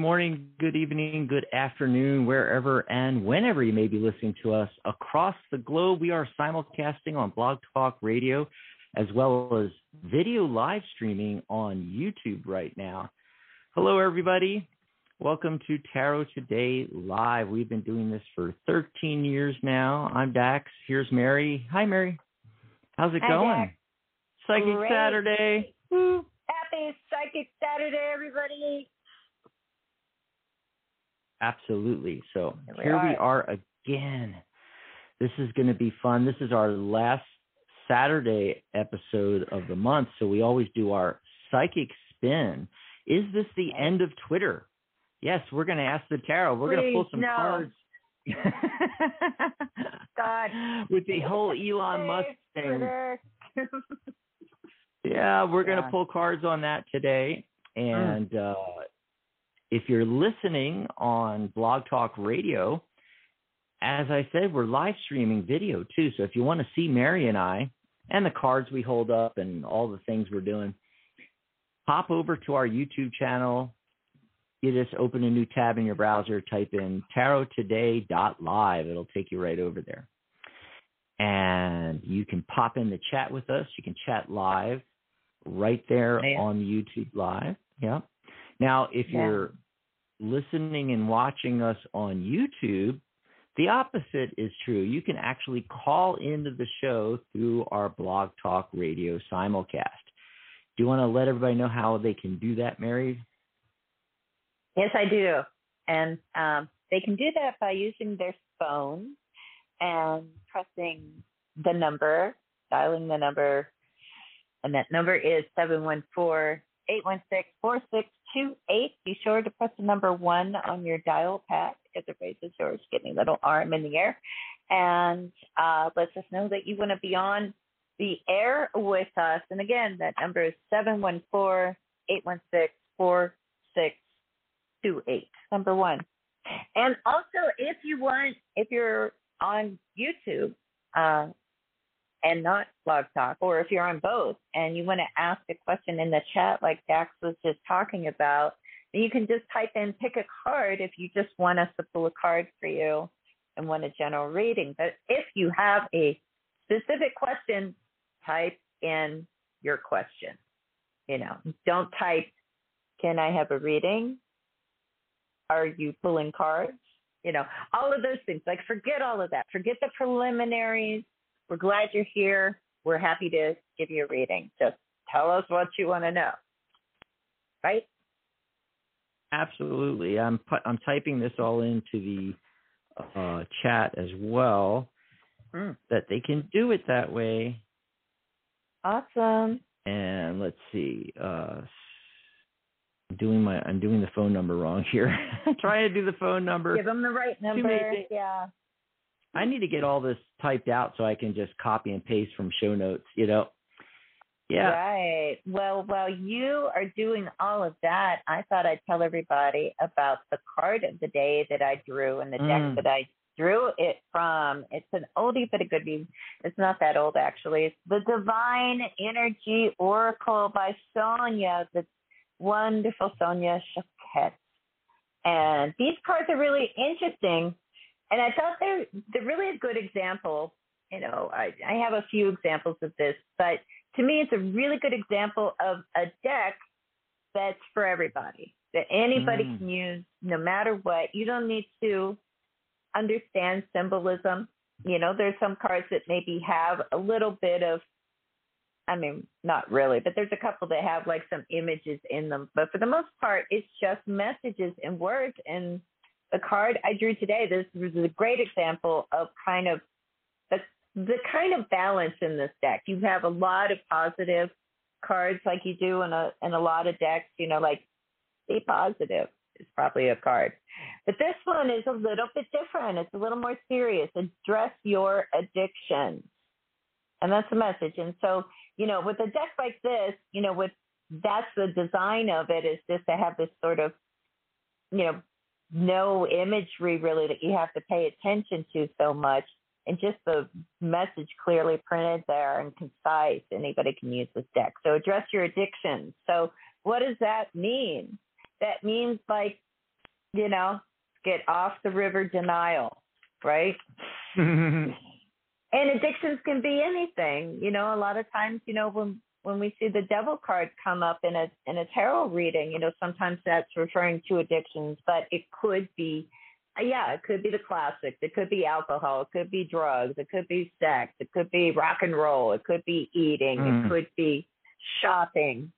morning, good evening, good afternoon, wherever and whenever you may be listening to us across the globe. We are simulcasting on Blog Talk Radio as well as video live streaming on YouTube right now. Hello, everybody. Welcome to Tarot Today Live. We've been doing this for 13 years now. I'm Dax. Here's Mary. Hi, Mary. How's it Hi, going? Dax. Psychic Great. Saturday. Woo. Happy Psychic Saturday, everybody. Absolutely. So Here we here we are. are again. This is going to be fun. This is our last Saturday episode of the month. So we always do our psychic spin. Is this the end of Twitter? Yes, we're going to ask the tarot. We're going to pull some no. cards. God. With the whole Elon Musk thing. Yeah, we're going to pull cards on that today. And uh, if you're listening on Blog Talk Radio, as I said, we're live streaming video too. So if you want to see Mary and I and the cards we hold up and all the things we're doing, hop over to our YouTube channel. You just open a new tab in your browser, type in tarottoday.live. It'll take you right over there. And you can pop in the chat with us. You can chat live right there on YouTube Live. Yeah. Now, if Yeah. you're listening and watching us on YouTube, the opposite is true. You can actually call into the show through our Blog Talk Radio simulcast. Do you want to let everybody know how they can do that, Mary? Yes, I do. And um, they can do that by using their phone and pressing the number, dialing the number. And that number is 714 816 4628. Be sure to press the number one on your dial pad because it raises your skinny little arm in the air and uh, us know that you want to be on the air with us. And again, that number is 714 816 4628. Number one. And also, if you want, if you're on YouTube uh, and not Blog Talk, or if you're on both and you want to ask a question in the chat, like Dax was just talking about, you can just type in pick a card if you just want us to pull a card for you and want a general reading. But if you have a specific question, type in your question. You know, don't type, can I have a reading? Are you pulling cards? You know, all of those things. Like, forget all of that. Forget the preliminaries. We're glad you're here. We're happy to give you a reading. Just tell us what you want to know. Right? Absolutely. I'm I'm typing this all into the uh, chat as well Mm. that they can do it that way. Awesome. And let's see. Uh, I'm doing my I'm doing the phone number wrong here. Trying to do the phone number. Give them the right number. Yeah. I need to get all this typed out so I can just copy and paste from show notes. You know. Yeah. Right. Well, while you are doing all of that, I thought I'd tell everybody about the card of the day that I drew and the deck Mm. that I drew it from. It's an oldie but a goodie. It's not that old actually. It's the Divine Energy Oracle by Sonia, the wonderful Sonia Choquette. And these cards are really interesting. And I thought they're they're really a good example. You know, I, I have a few examples of this, but to me it's a really good example of a deck that's for everybody. That anybody Mm. can use no matter what. You don't need to understand symbolism. You know, there's some cards that maybe have a little bit of I mean, not really, but there's a couple that have like some images in them. But for the most part, it's just messages and words. And the card I drew today, this was a great example of kind of the the kind of balance in this deck. You have a lot of positive cards like you do in a in a lot of decks, you know, like be positive is probably a card. But this one is a little bit different. It's a little more serious. Address your addiction. And that's the message. And so, you know, with a deck like this, you know, with that's the design of it is just to have this sort of, you know, no imagery really that you have to pay attention to so much and just the message clearly printed there and concise. Anybody can use this deck. So address your addictions. So what does that mean? That means like, you know, get off the river denial, right? And addictions can be anything. You know, a lot of times, you know, when when we see the devil card come up in a in a tarot reading, you know, sometimes that's referring to addictions, but it could be yeah, it could be the classics. It could be alcohol. It could be drugs. It could be sex. It could be rock and roll. It could be eating. Mm. It could be shopping,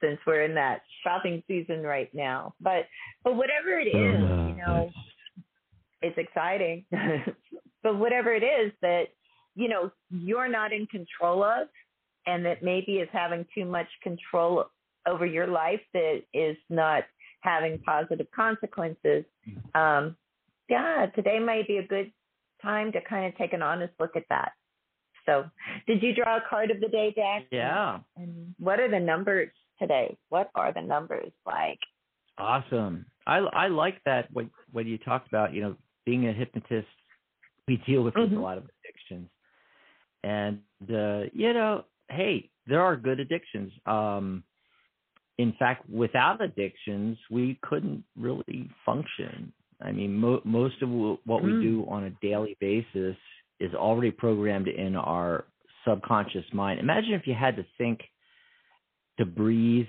since we're in that shopping season right now. But but whatever it is, you know, it's exciting. but whatever it is that you know you're not in control of, and that maybe is having too much control over your life that is not having positive consequences. Um, yeah, today might be a good time to kind of take an honest look at that. So, did you draw a card of the day, Dax? yeah. And what are the numbers today? What are the numbers like? Awesome. I I like that what what you talked about, you know, being a hypnotist, we deal with Mhm. a lot of addictions. And uh, you know, hey, there are good addictions. Um in fact, without addictions, we couldn't really function. I mean, mo- most of wh- what we Mm. do on a daily basis is already programmed in our subconscious mind. Imagine if you had to think to breathe,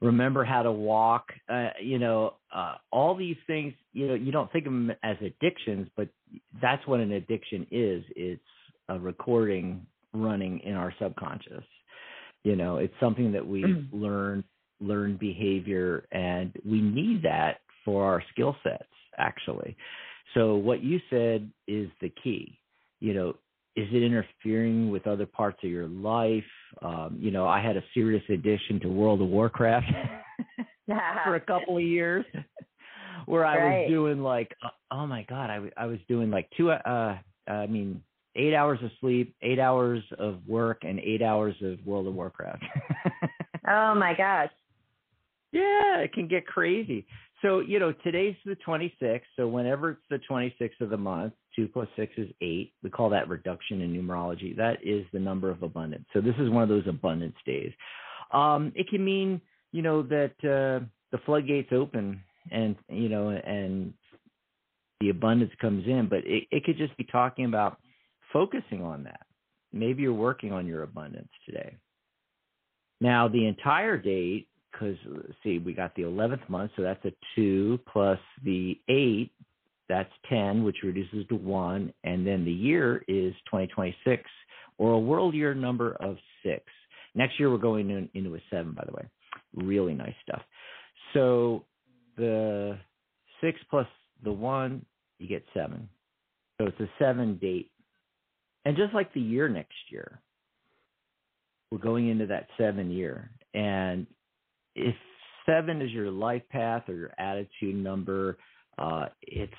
remember how to walk, uh, you know, uh, all these things, you know, you don't think of them as addictions, but that's what an addiction is. It's a recording running in our subconscious. You know, it's something that we Mm. learn, learn behavior, and we need that for our skill sets, actually. So what you said is the key. You know, is it interfering with other parts of your life? Um, you know, I had a serious addiction to World of Warcraft for a couple of years, where I Right. was doing like, uh, oh my god, I, w- I was doing like two, uh, I mean, eight hours of sleep, eight hours of work, and eight hours of World of Warcraft. oh my gosh. Yeah, it can get crazy. So, you know, today's the 26th. So, whenever it's the 26th of the month, 2 plus 6 is 8. We call that reduction in numerology. That is the number of abundance. So, this is one of those abundance days. Um, it can mean, you know, that uh, the floodgates open and, you know, and the abundance comes in, but it, it could just be talking about focusing on that. Maybe you're working on your abundance today. Now, the entire date because see, we got the 11th month, so that's a 2 plus the 8, that's 10, which reduces to 1, and then the year is 2026, or a world year number of 6. Next year, we're going in, into a 7, by the way. Really nice stuff. So the 6 plus the 1, you get 7. So it's a 7 date. And just like the year next year, we're going into that 7 year. And if seven is your life path or your attitude number, uh, it's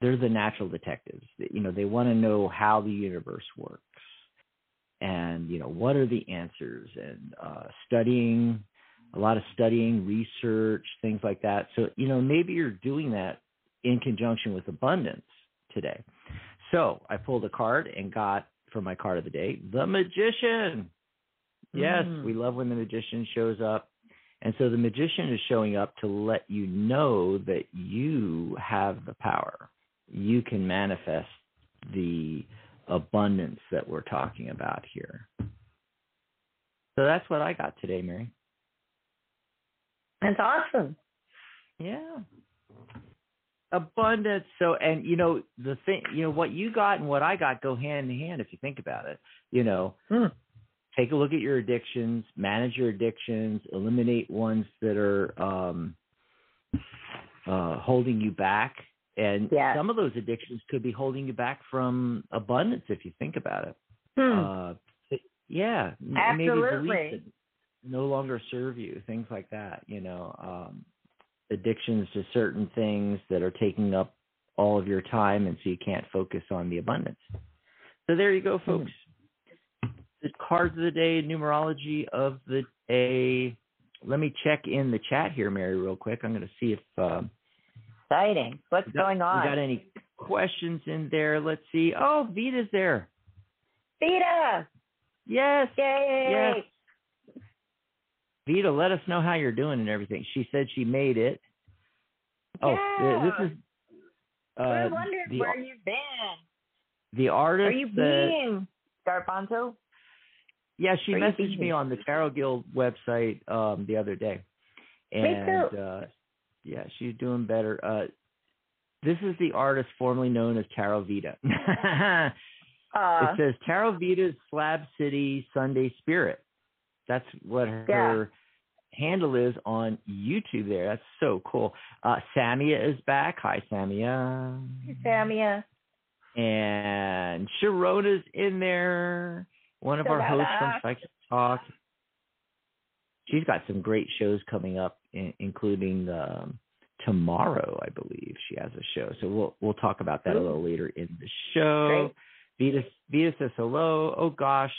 they're the natural detectives. You know, they want to know how the universe works, and you know what are the answers, and uh, studying a lot of studying, research, things like that. So you know, maybe you're doing that in conjunction with abundance today. So I pulled a card and got for my card of the day, the magician. Yes, Mm. we love when the magician shows up. And so the magician is showing up to let you know that you have the power. You can manifest the abundance that we're talking about here. So that's what I got today, Mary. That's awesome. Yeah. Abundance. So, and you know, the thing, you know, what you got and what I got go hand in hand if you think about it. You know, Hmm. take a look at your addictions, manage your addictions, eliminate ones that are um, uh, holding you back. And Yes. some of those addictions could be holding you back from abundance if you think about it. Hmm. Uh, yeah, maybe Absolutely. beliefs that no longer serve you, things like that. You know, um, addictions to certain things that are taking up all of your time, and so you can't focus on the abundance. So there you go, folks. The cards of the day, numerology of the day. Let me check in the chat here, Mary, real quick. I'm going to see if. Uh, Exciting. What's got- going on? Got any questions in there? Let's see. Oh, Vita's there. Vita! Yes. Yay! Yes. Vita, let us know how you're doing and everything. She said she made it. Oh, th- this is uh, We're wondering the where you've been. the artist. Are you being Garbanzo? yeah, she are messaged me on the Tarot Guild website um, the other day, and too. uh, yeah, she's doing better. Uh, this is the artist formerly known as Tarot Vita. Uh, it says Tarot Vita's Slab City Sunday Spirit. That's what her Yeah. handle is on YouTube there. That's so cool. Uh, Samia is back. Hi, Samia. Samia. And Sharona's in there. One of our hosts from. Psychic Talk. She's got some great shows coming up, in, including um, tomorrow, I believe she has a show. So we'll we'll talk about that a little later in the show. Great. Vita, Vita says hello. Oh gosh,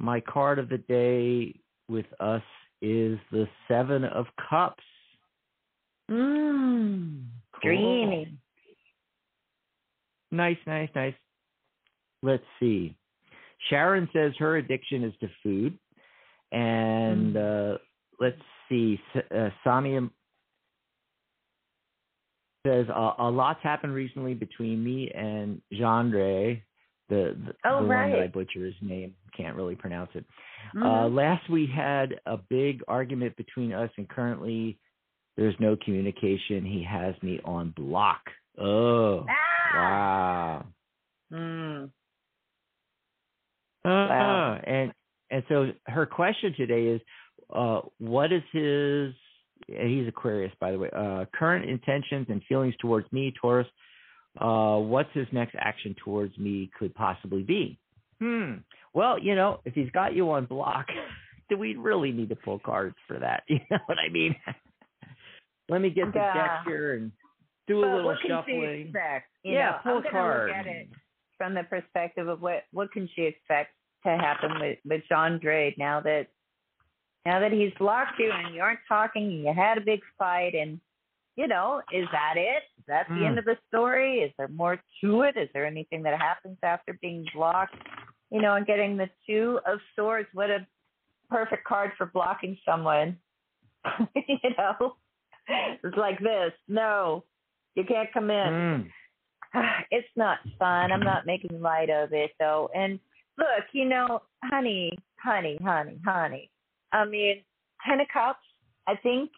my card of the day with us is the Seven of Cups. Mmm. Cool. Dreamy. Nice, nice, nice. Let's see. Sharon says her addiction is to food, and uh, let's see. S- Uh, Samia says uh, a lot's happened recently between me and Jandre, the the, Oh, the one that I butcher his name. Can't really pronounce it. Uh, Mhm. last we had a big argument between us, and currently there's no communication. He has me on block. Oh, ah! wow. Mm. Uh, Wow. And and so her question today is, uh, what is his? and He's Aquarius, by the way. Uh, current intentions and feelings towards me, Taurus. Uh, what's his next action towards me could possibly be? Hmm. Well, you know, if he's got you on block, do we really need to pull cards for that? You know what I mean? Let me get the Yeah. deck here and do a little what can she shuffling. expect? Yeah, know, pull I'm a. Look at it from the perspective of what what can she expect to happen with with John Dre now that now that he's blocked you and you aren't talking and you had a big fight and you know is that it? Is that the Hmm. end of the story? Is there more to it? Is there anything that happens after being blocked? You know, and getting the two of swords. What a perfect card for blocking someone. you know, it's like this. No, you can't come in. Hmm. it's not fun. I'm not making light of it though. And look, you know, honey, honey, honey, honey. I mean, ten of cups. I think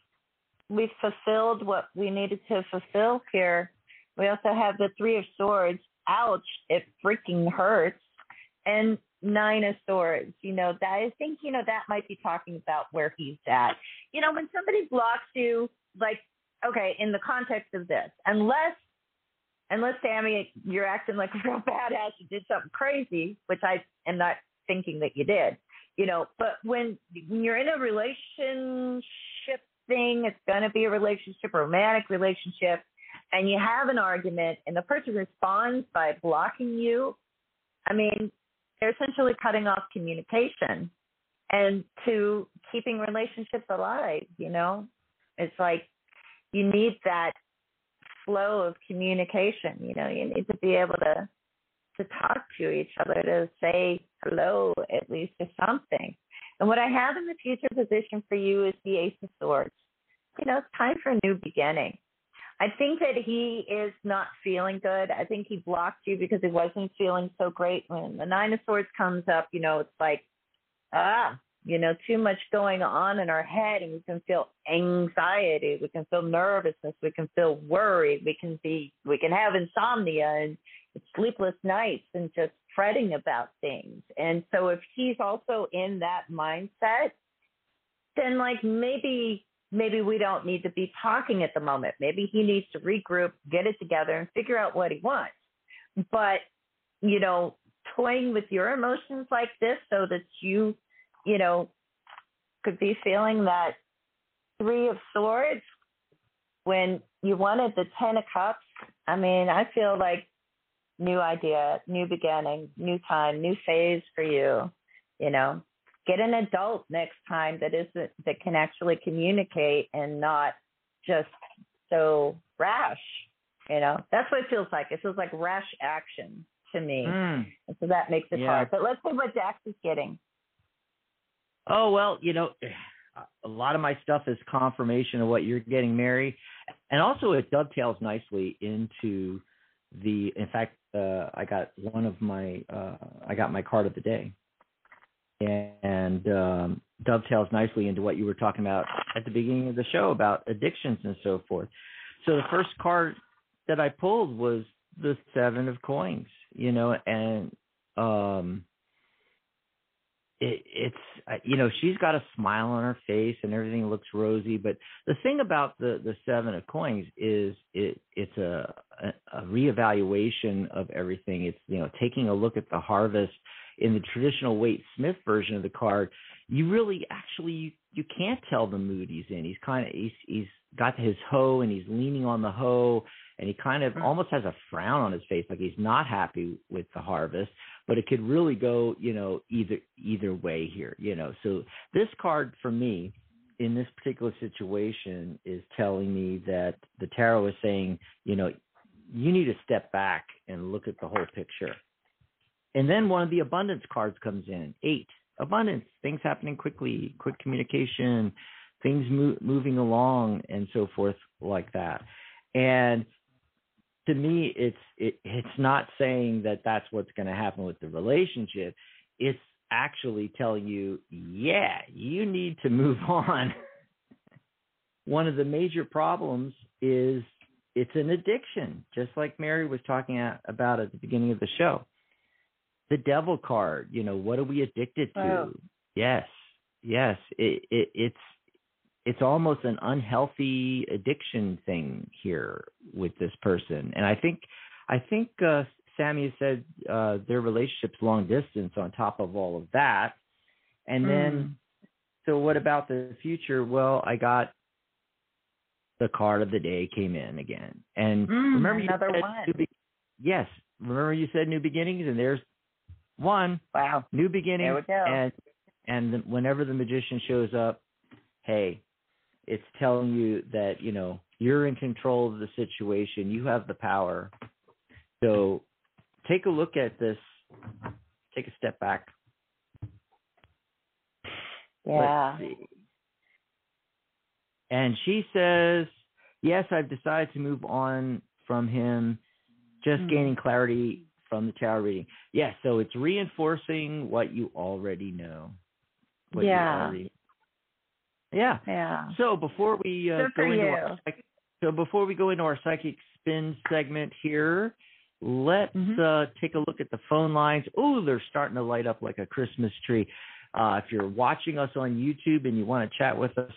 we've fulfilled what we needed to fulfill here. We also have the three of swords. Ouch! It freaking hurts. And nine of swords. You know that I think you know that might be talking about where he's at. You know, when somebody blocks you, like okay, in the context of this, unless unless Sammy, you're acting like a real badass, you did something crazy, which I am not thinking that you did, you know. But when when you're in a relationship thing, it's going to be a relationship, a romantic relationship, and you have an argument, and the person responds by blocking you. I mean, they're essentially cutting off communication, and to keeping relationships alive. You know, it's like you need that flow of communication. You know, you need to be able to to talk to each other, to say hello at least to something. And what I have in the future position for you is the Ace of Swords. You know, it's time for a new beginning. I think that he is not feeling good. I think he blocked you because he wasn't feeling so great. When the Nine of Swords comes up, you know, it's like, ah, you know, too much going on in our head, and we can feel anxiety, we can feel nervousness, we can feel worried, we can be, we can have insomnia and sleepless nights and just fretting about things. And so if he's also in that mindset, then like maybe maybe we don't need to be talking at the moment. Maybe he needs to regroup, get it together, and figure out what he wants. But, you know, toying with your emotions like this so that you, you know, could be feeling that three of swords when you wanted the ten of cups. I mean, I feel like new idea, new beginning, new time, new phase for you, you know get an adult next time that isn't that can actually communicate and not just so rash. You know, that's what it feels like. It feels like rash action to me, Mm. and so that makes it Yeah. hard. But let's see what Dax is getting. Oh well, you know, a lot of my stuff is confirmation of what you're getting, Mary, and also it dovetails nicely into the. In fact, uh, I got one of my. Uh, I got my card of the day, and um, dovetails nicely into what you were talking about at the beginning of the show about addictions and so forth. So the first card that I pulled was the seven of coins, you know, and um it, it's uh, you know she's got a smile on her face and everything looks rosy but the thing about the the seven of coins is it it's a, a a reevaluation of everything it's you know taking a look at the harvest in the traditional Waite Smith version of the card you really actually you, you can't tell the mood he's in. He's kind of he's he's got his hoe and he's leaning on the hoe and he kind of mm-hmm. almost has a frown on his face like he's not happy with the harvest but it could really go you know either either way here you know. So this card for me in this particular situation is telling me that the tarot is saying you know you need to step back and look at the whole picture and then one of the abundance cards comes in. Eight abundance things happening quickly quick communication things mo- moving along and so forth like that. And to me it's it, it's not saying that that's what's going to happen with the relationship. It's actually telling you yeah you need to move on. One of the major problems is it's an addiction just like mary was talking about at the beginning of the show the devil card you know what are we addicted to? Yes yes. It, it it's it's almost an unhealthy addiction thing here with this person. And i think i think uh sammy said uh their relationship's long distance on top of all of that. And then so what about the future? Well i got the card of the day came in again. And Mm, remember you another said one. be- yes. Remember you said new beginnings and there's one Wow. new beginning There we go. and and the, whenever the magician shows up hey it's telling you that you know you're in control of the situation you have the power so take a look at this take a step back Yeah. And she says, Yes, I've decided to move on from him, just Hmm. gaining clarity from the tarot reading. Yes, so it's reinforcing what you already know. What you Yeah. already- yeah. Yeah. So before we uh, go into you. our so before we go into our psychic spin segment here, let's Mhm. uh, take a look at the phone lines. Oh, they're starting to light up like a Christmas tree. Uh, if you're watching us on YouTube and you want to chat with us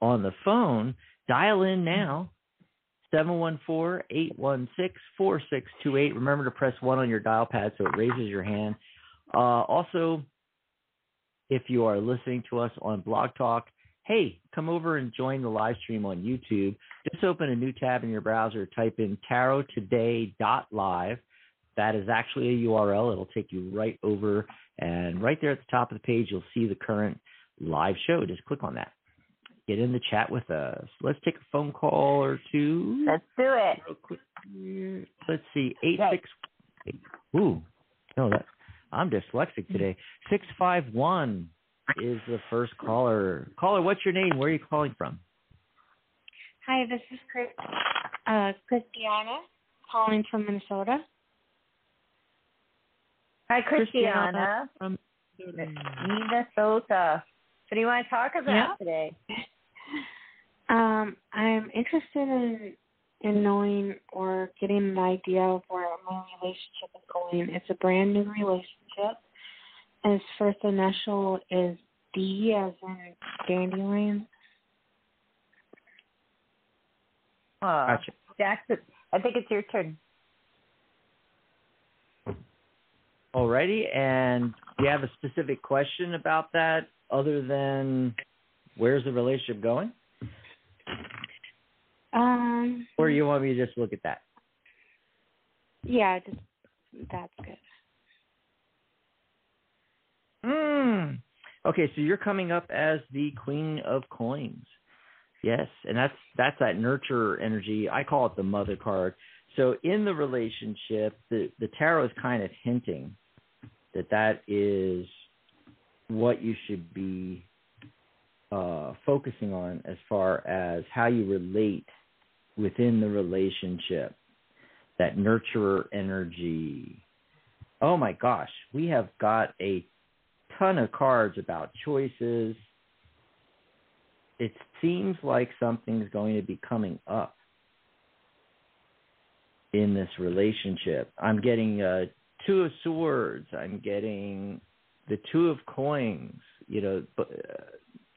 on the phone, dial in now. 714-816-4628. Remember to press 1 on your dial pad so it raises your hand. Uh, also, if you are listening to us on Blog Talk, hey, come over and join the live stream on YouTube. Just open a new tab in your browser, type in tarottoday.live. That is actually a URL. It'll take you right over, and right there at the top of the page, you'll see the current live show. Just click on that. Get in the chat with us. Let's take a phone call or two. Let's do it. Real quick here. Let's see, eight six. Ooh, no, that I'm dyslexic today. Six five one is the first caller. Caller, what's your name? Where are you calling from? Hi, this is Chris, uh, Christiana calling from Minnesota. Hi, Christiana. from Minnesota. What do you want to talk about Yeah. today? Um, I'm interested in in knowing or getting an idea of where my relationship is going. It's a brand new relationship. And his first initial is D as in dandelion. Oh, Gotcha. Jackson, I think it's your turn. Alrighty, and do you have a specific question about that other than where's the relationship going? Um, Or you want me to just look at that? yeah, just that's good. Mm. Okay, so you're coming up as the queen of coins. Yes, and that's that's that nurture energy. I call it the mother card. So in the relationship, the the tarot is kind of hinting that that is what you should be uh, focusing on as far as how you relate within the relationship. That nurturer energy. Oh my gosh, we have got a ton of cards about choices. It seems like something's going to be coming up in this relationship. I'm getting uh, two of swords. I'm getting the two of coins. You know, but, uh,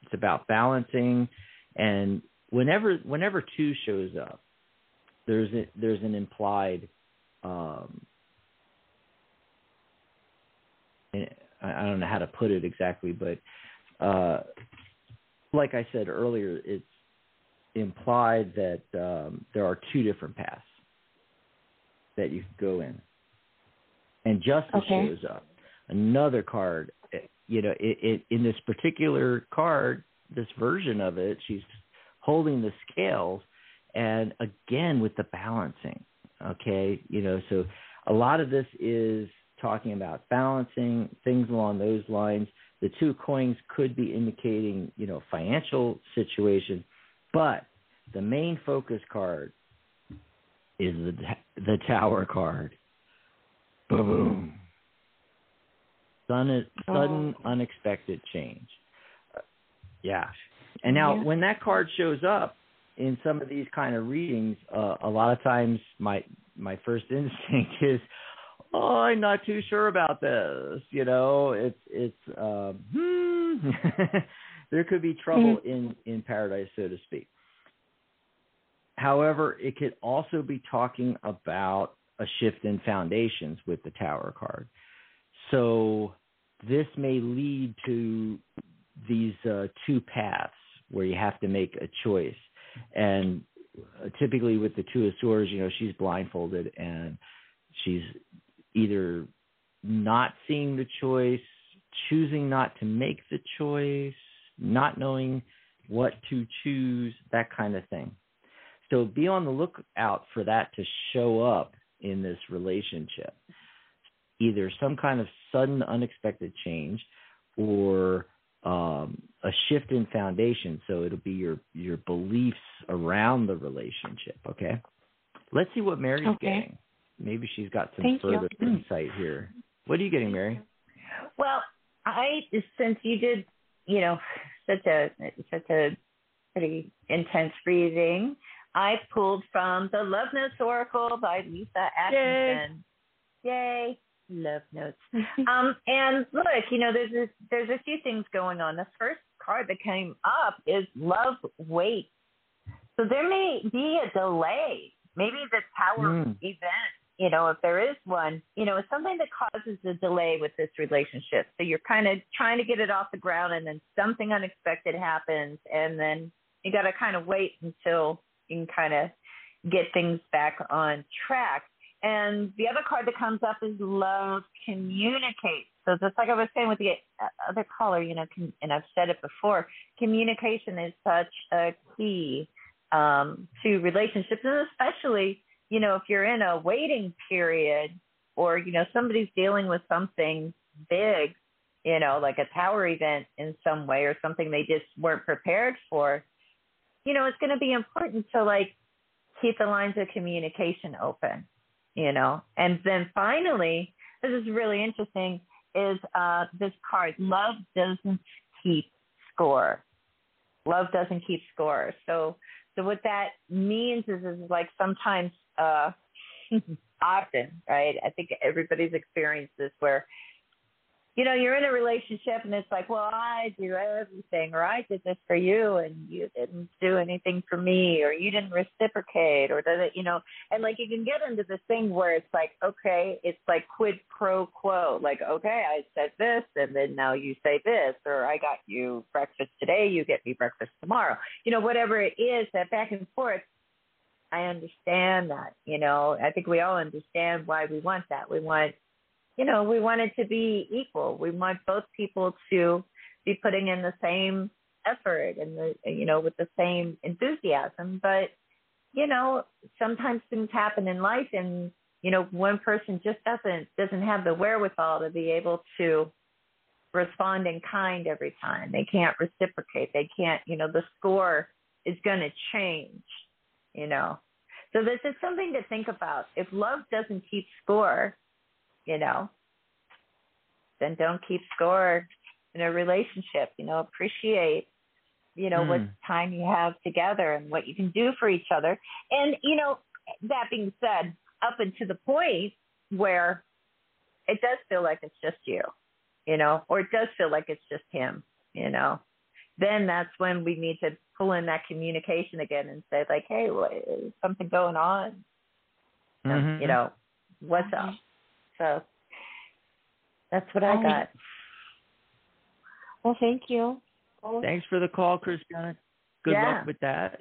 it's about balancing, and whenever whenever two shows up, there's a, there's an implied. Um, I don't know how to put it exactly, but uh, like I said earlier, it's implied that um, there are two different paths that you can go in, and justice Okay. shows up. Another card, you know, it, it in this particular card, this version of it, she's holding the scales, and again with the balancing. Okay, you know, so a lot of this is talking about balancing things along those lines. The two coins could be indicating, you know, financial situation, but the main focus card is the the tower card. Boom. Sudden, sudden unexpected change. Uh, Yeah. And now Yeah. when that card shows up in some of these kind of readings, uh, a lot of times my my first instinct is, oh, I'm not too sure about this. You know, it's it's um, hmm. there could be trouble in in paradise, so to speak. However, it could also be talking about a shift in foundations with the Tower card. So this may lead to these uh, two paths where you have to make a choice. And typically with the Two of Swords, you know, she's blindfolded and she's either not seeing the choice, choosing not to make the choice, not knowing what to choose, that kind of thing. So be on the lookout for that to show up in this relationship. Either some kind of sudden, unexpected change or um, a shift in foundation. So it'll be your, your beliefs around the relationship. Okay. Let's see what Mary's Okay. getting. Maybe she's got some Thank you. further insight here. What are you getting, Mary? Well, I since you did, you know, such a such a pretty intense reading, I pulled from the Love Notes Oracle by Lisa Atkinson. Yay, Love Notes. Um, and look, you know, there's a, there's a few things going on. The first card that came up is Love Wait. So there may be a delay. Maybe the Tower Hmm. event, you know, if there is one, you know, it's something that causes a delay with this relationship. So you're kind of trying to get it off the ground, and then something unexpected happens, and then you got to kind of wait until you can kind of get things back on track. And the other card that comes up is love communicate. So just like I was saying with the other caller, you know, and I've said it before, communication is such a key um, to relationships, and especially, you know, if you're in a waiting period or you know somebody's dealing with something big, you know, like a tower event in some way or something they just weren't prepared for. You know, it's going to be important to like keep the lines of communication open you know. And then finally, this is really interesting, is uh, this card, love doesn't keep score. Love doesn't keep score. So, so what that means is, is like sometimes, uh, often, right? I think everybody's experienced this where you know, you're in a relationship and it's like, well, I do everything, or I did this for you and you didn't do anything for me, or you didn't reciprocate, or that, you know, and like you can get into this thing where it's like, okay, it's like quid pro quo, like, okay, I said this and then now you say this, or I got you breakfast today, you get me breakfast tomorrow, you know, whatever it is, that back and forth. I understand that, you know, I think we all understand why we want that. We want you know, we want it to be equal. We want both people to be putting in the same effort and the you know with the same enthusiasm. But you know, sometimes things happen in life, and you know, one person just doesn't doesn't have the wherewithal to be able to respond in kind every time. They can't reciprocate. They can't. You know, the score is going to change. You know. So this is something to think about. If love doesn't keep score, you know, then don't keep score in a relationship. You know, appreciate, you know, mm. what time you have together and what you can do for each other. And, you know, that being said, up until the point where it does feel like it's just you, you know, or it does feel like it's just him, you know, then that's when we need to pull in that communication again and say like, hey, what, is something going on? Mm-hmm. You know, what's up? So that's what I got. Well, thank you. Thanks for the call, Christiana. Good yeah. luck with that.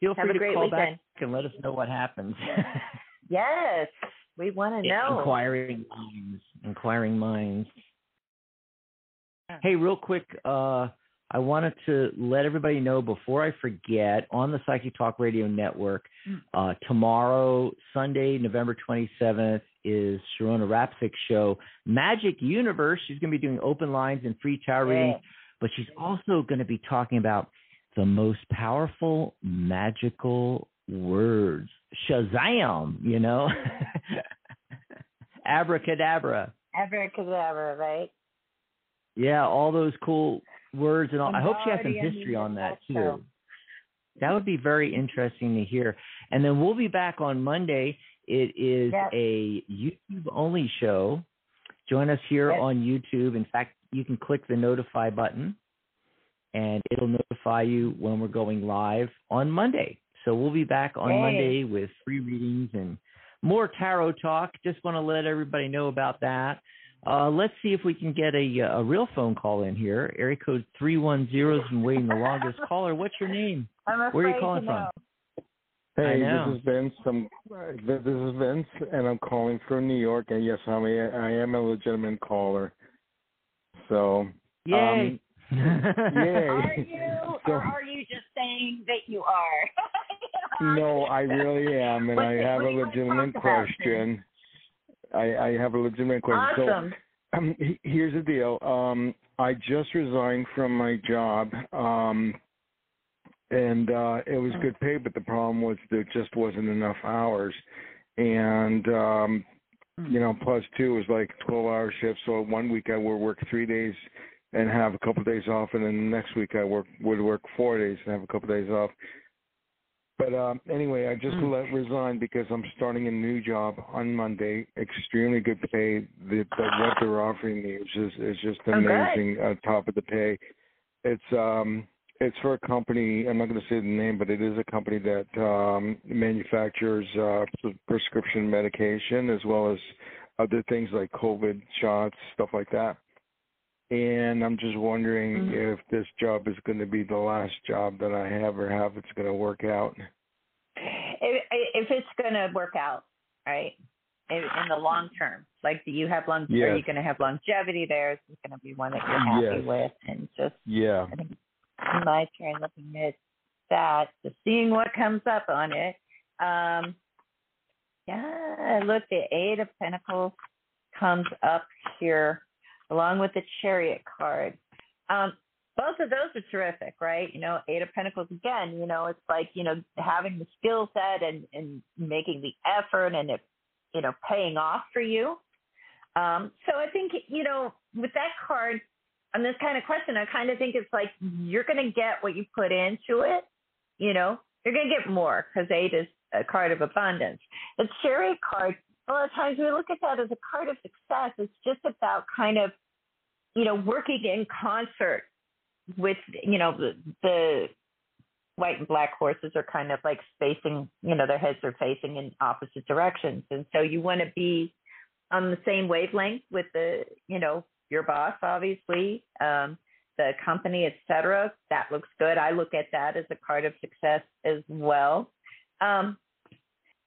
Feel Have free to call weekend. back and let us know what happens. yes, we want to know. Inquiring minds. Inquiring minds. Hey, real quick, uh, I wanted to let everybody know before I forget on the Psychic Talk Radio Network, hmm. uh, tomorrow, Sunday, November 27th, is Sharona Rapsik's show, Magic Universe. She's going to be doing open lines and free tarot yeah. readings, but she's also going to be talking about the most powerful magical words. Shazam, you know? Abracadabra. Abracadabra, right? Yeah, all those cool words and all. I hope she has some history on that too. That would be very interesting to hear. And then we'll be back on Monday. It is yep. a YouTube only show. Join us here yep. on YouTube. In fact, you can click the notify button and it'll notify you when we're going live on Monday. So we'll be back on hey. Monday with free readings and more tarot talk. Just want to let everybody know about that. Uh, let's see if we can get a, a real phone call in here. Area code 310 has been waiting the longest. Caller, what's your name? I'm Where are you calling from? Hey, this is Vince. I'm, this is Vince, and I'm calling from New York. And yes, I'm a, I am a legitimate caller. So, yay! Um, yay! Are you, so, or are you just saying that you are? no, I really am, and I have a legitimate question. I, I have a legitimate question. Awesome. So, um, here's the deal. Um, I just resigned from my job, um, and uh, it was good pay, but the problem was there just wasn't enough hours, and um, you know, plus two was like 12-hour shifts. So one week I would work three days and have a couple of days off, and then the next week I work would work four days and have a couple of days off. But um, anyway, I just mm. let resign because I'm starting a new job on Monday. Extremely good pay. The, the what they're offering me is just is just amazing. Okay. On top of the pay, it's um it's for a company. I'm not going to say the name, but it is a company that um, manufactures uh, prescription medication as well as other things like COVID shots, stuff like that. And I'm just wondering mm-hmm. if this job is going to be the last job that I have or how it's going to work out. If, if it's going to work out, right? in, in the long term? Like, do you have long? Are you going to have longevity there? Is it going to be one that you're happy Yes. with? And just Yeah. I think my turn looking at that, just seeing what comes up on it. Um, yeah, look, the Eight of Pentacles comes up here along with the Chariot card. Um, both of those are terrific, right? You know, Eight of Pentacles again, you know, it's like, you know, having the skill set and, and making the effort and it, you know, paying off for you. Um, so I think, you know, with that card, on this kind of question, I kind of think it's like you're going to get what you put into it. You know, you're going to get more because eight is a card of abundance. The chariot card, a lot of times we look at that as a card of success. It's just about kind of, you know, working in concert with, you know, the, the white and black horses are kind of like facing, you know, their heads are facing in opposite directions. And so you want to be on the same wavelength with the, you know, your boss, obviously, um, the company, et cetera. That looks good. I look at that as a card of success as well. Um,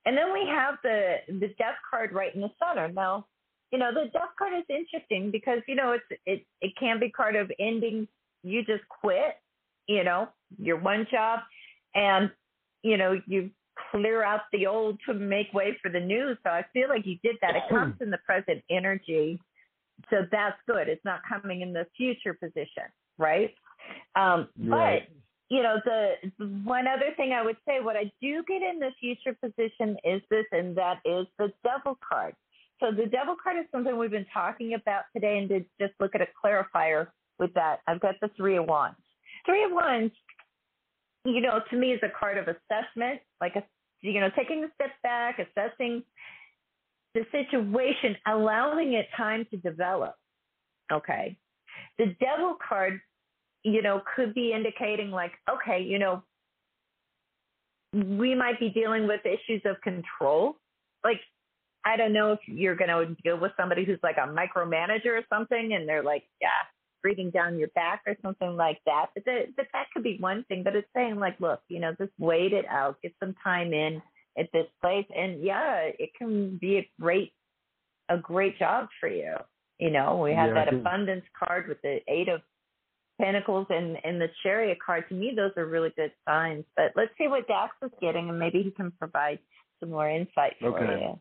and then we have the the death card right in the center. Now, you know, the death card is interesting because you know it's it it can be part of ending. You just quit, you know, your one job, and you know you clear out the old to make way for the new. So I feel like you did that. It comes in the present energy so that's good. It's not coming in the future position, right? Um, Right. But you know, the, the one other thing I would say, what I do get in the future position is this, and that is the devil card. So the devil card is something we've been talking about today, and to just look at a clarifier with that, I've got the three of wands. Three of wands, you know, to me is a card of assessment, like a you know, taking a step back, assessing the situation, allowing it time to develop. Okay. The devil card, you know, could be indicating like, okay, you know, we might be dealing with issues of control. Like, I don't know if you're going to deal with somebody who's like a micromanager or something, and they're like, yeah, breathing down your back or something like that. But, the, but that could be one thing. But it's saying like, look, you know, just wait it out, get some time in at this place, and yeah, it can be a great, a great job for you. You know, we have Yeah, that abundance card with the eight of pentacles and and the chariot card. To me, those are really good signs. But let's see what Dax is getting, and maybe he can provide some more insight for Okay. you.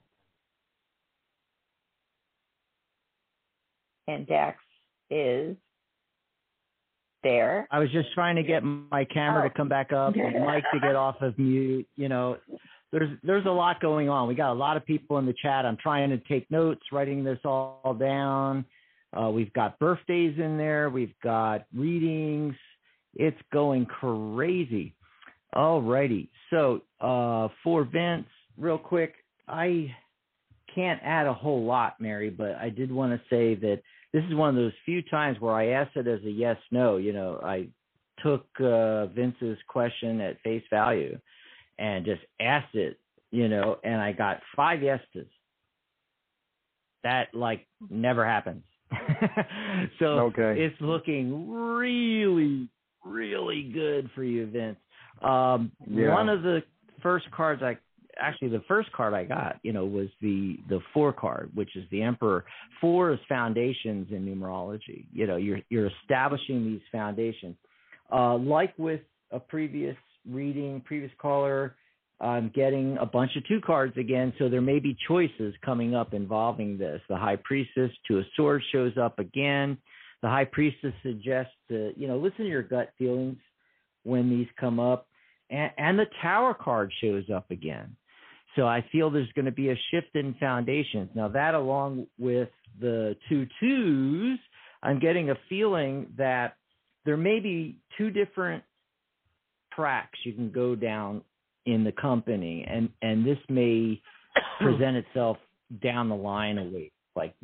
And Dax is there. I was just trying to get my camera Oh. to come back up and mic to get off of mute. You know, there's there's a lot going on. We got a lot of people in the chat. I'm trying to take notes, writing this all down. Uh, we've got birthdays in there. We've got readings. It's going crazy. All righty. So uh, for Vince, real quick, I can't add a whole lot, Mary, but I did want to say that this is one of those few times where I asked it as a yes no. You know, I took uh, Vince's question at face value and just asked it, you know, and I got five yeses. That like never happens. so Okay. it's looking really, really good for you, Vince. Um, Yeah. One of the first cards I actually the first card I got, you know, was the the four card, which is the Emperor. Four is foundations in numerology. You know, you're you're establishing these foundations. Uh, like with a previous reading, previous caller, I'm getting a bunch of two cards again, so there may be choices coming up involving this. The High Priestess to a sword shows up again. The High Priestess suggests to you know listen to your gut feelings when these come up, and, and the Tower card shows up again. So I feel there's going to be a shift in foundations. Now that, along with the two twos, I'm getting a feeling that there may be two different tracks you can go down in the company, and and this may present itself down the line a week. Like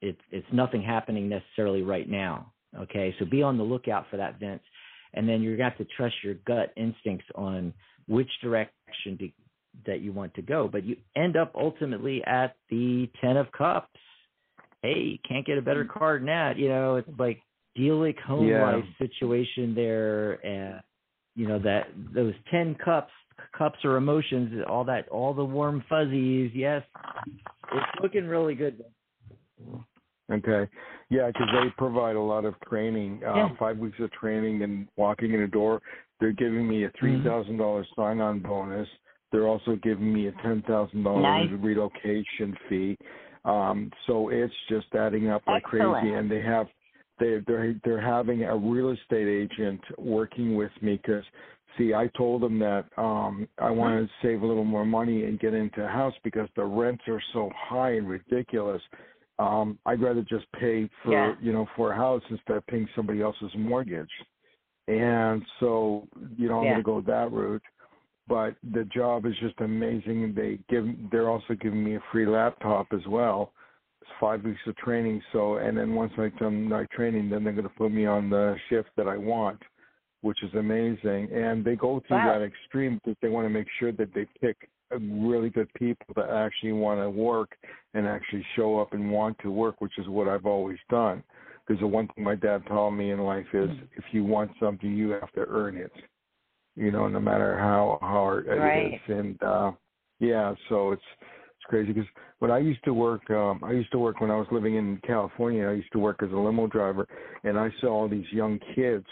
it's it's nothing happening necessarily right now. Okay, so be on the lookout for that, Vince. And then you're going to have to trust your gut instincts on which direction to, that you want to go. But you end up ultimately at the Ten of Cups. Hey, can't get a better card than that. You know, it's like idyllic home Yeah. life situation there, and you know that those ten cups cups or emotions, all that, all the warm fuzzies. Yes, it's looking really good. Okay. Yeah, because they provide a lot of training, uh, Yeah. five weeks of training and walking in a door. They're giving me a Mm-hmm. three thousand dollars sign on bonus. They're also giving me a ten thousand Nice. dollars relocation fee. Um, so it's just adding up like Excellent. crazy, and they have they they're they're having a real estate agent working with me because see I told them that um I want to save a little more money and get into a house because the rents are so high and ridiculous um I'd rather just pay for Yeah. you know for a house instead of paying somebody else's mortgage. And so, you know, I'm Yeah. gonna go that route. But the job is just amazing and they give they're also giving me a free laptop as well. It's five weeks of training, so and then once I've done my training then they're gonna put me on the shift that I want, which is amazing. And they go to Wow. that extreme because they want to make sure that they pick really good people that actually want to work and actually show up and want to work, which is what I've always done. Because the one thing my dad taught me in life is hmm. if you want something, you have to earn it. You know, no matter how hard it is. Right. And uh yeah, so it's it's crazy because when I used to work, um I used to work when I was living in California. I used to work as a limo driver, and I saw all these young kids.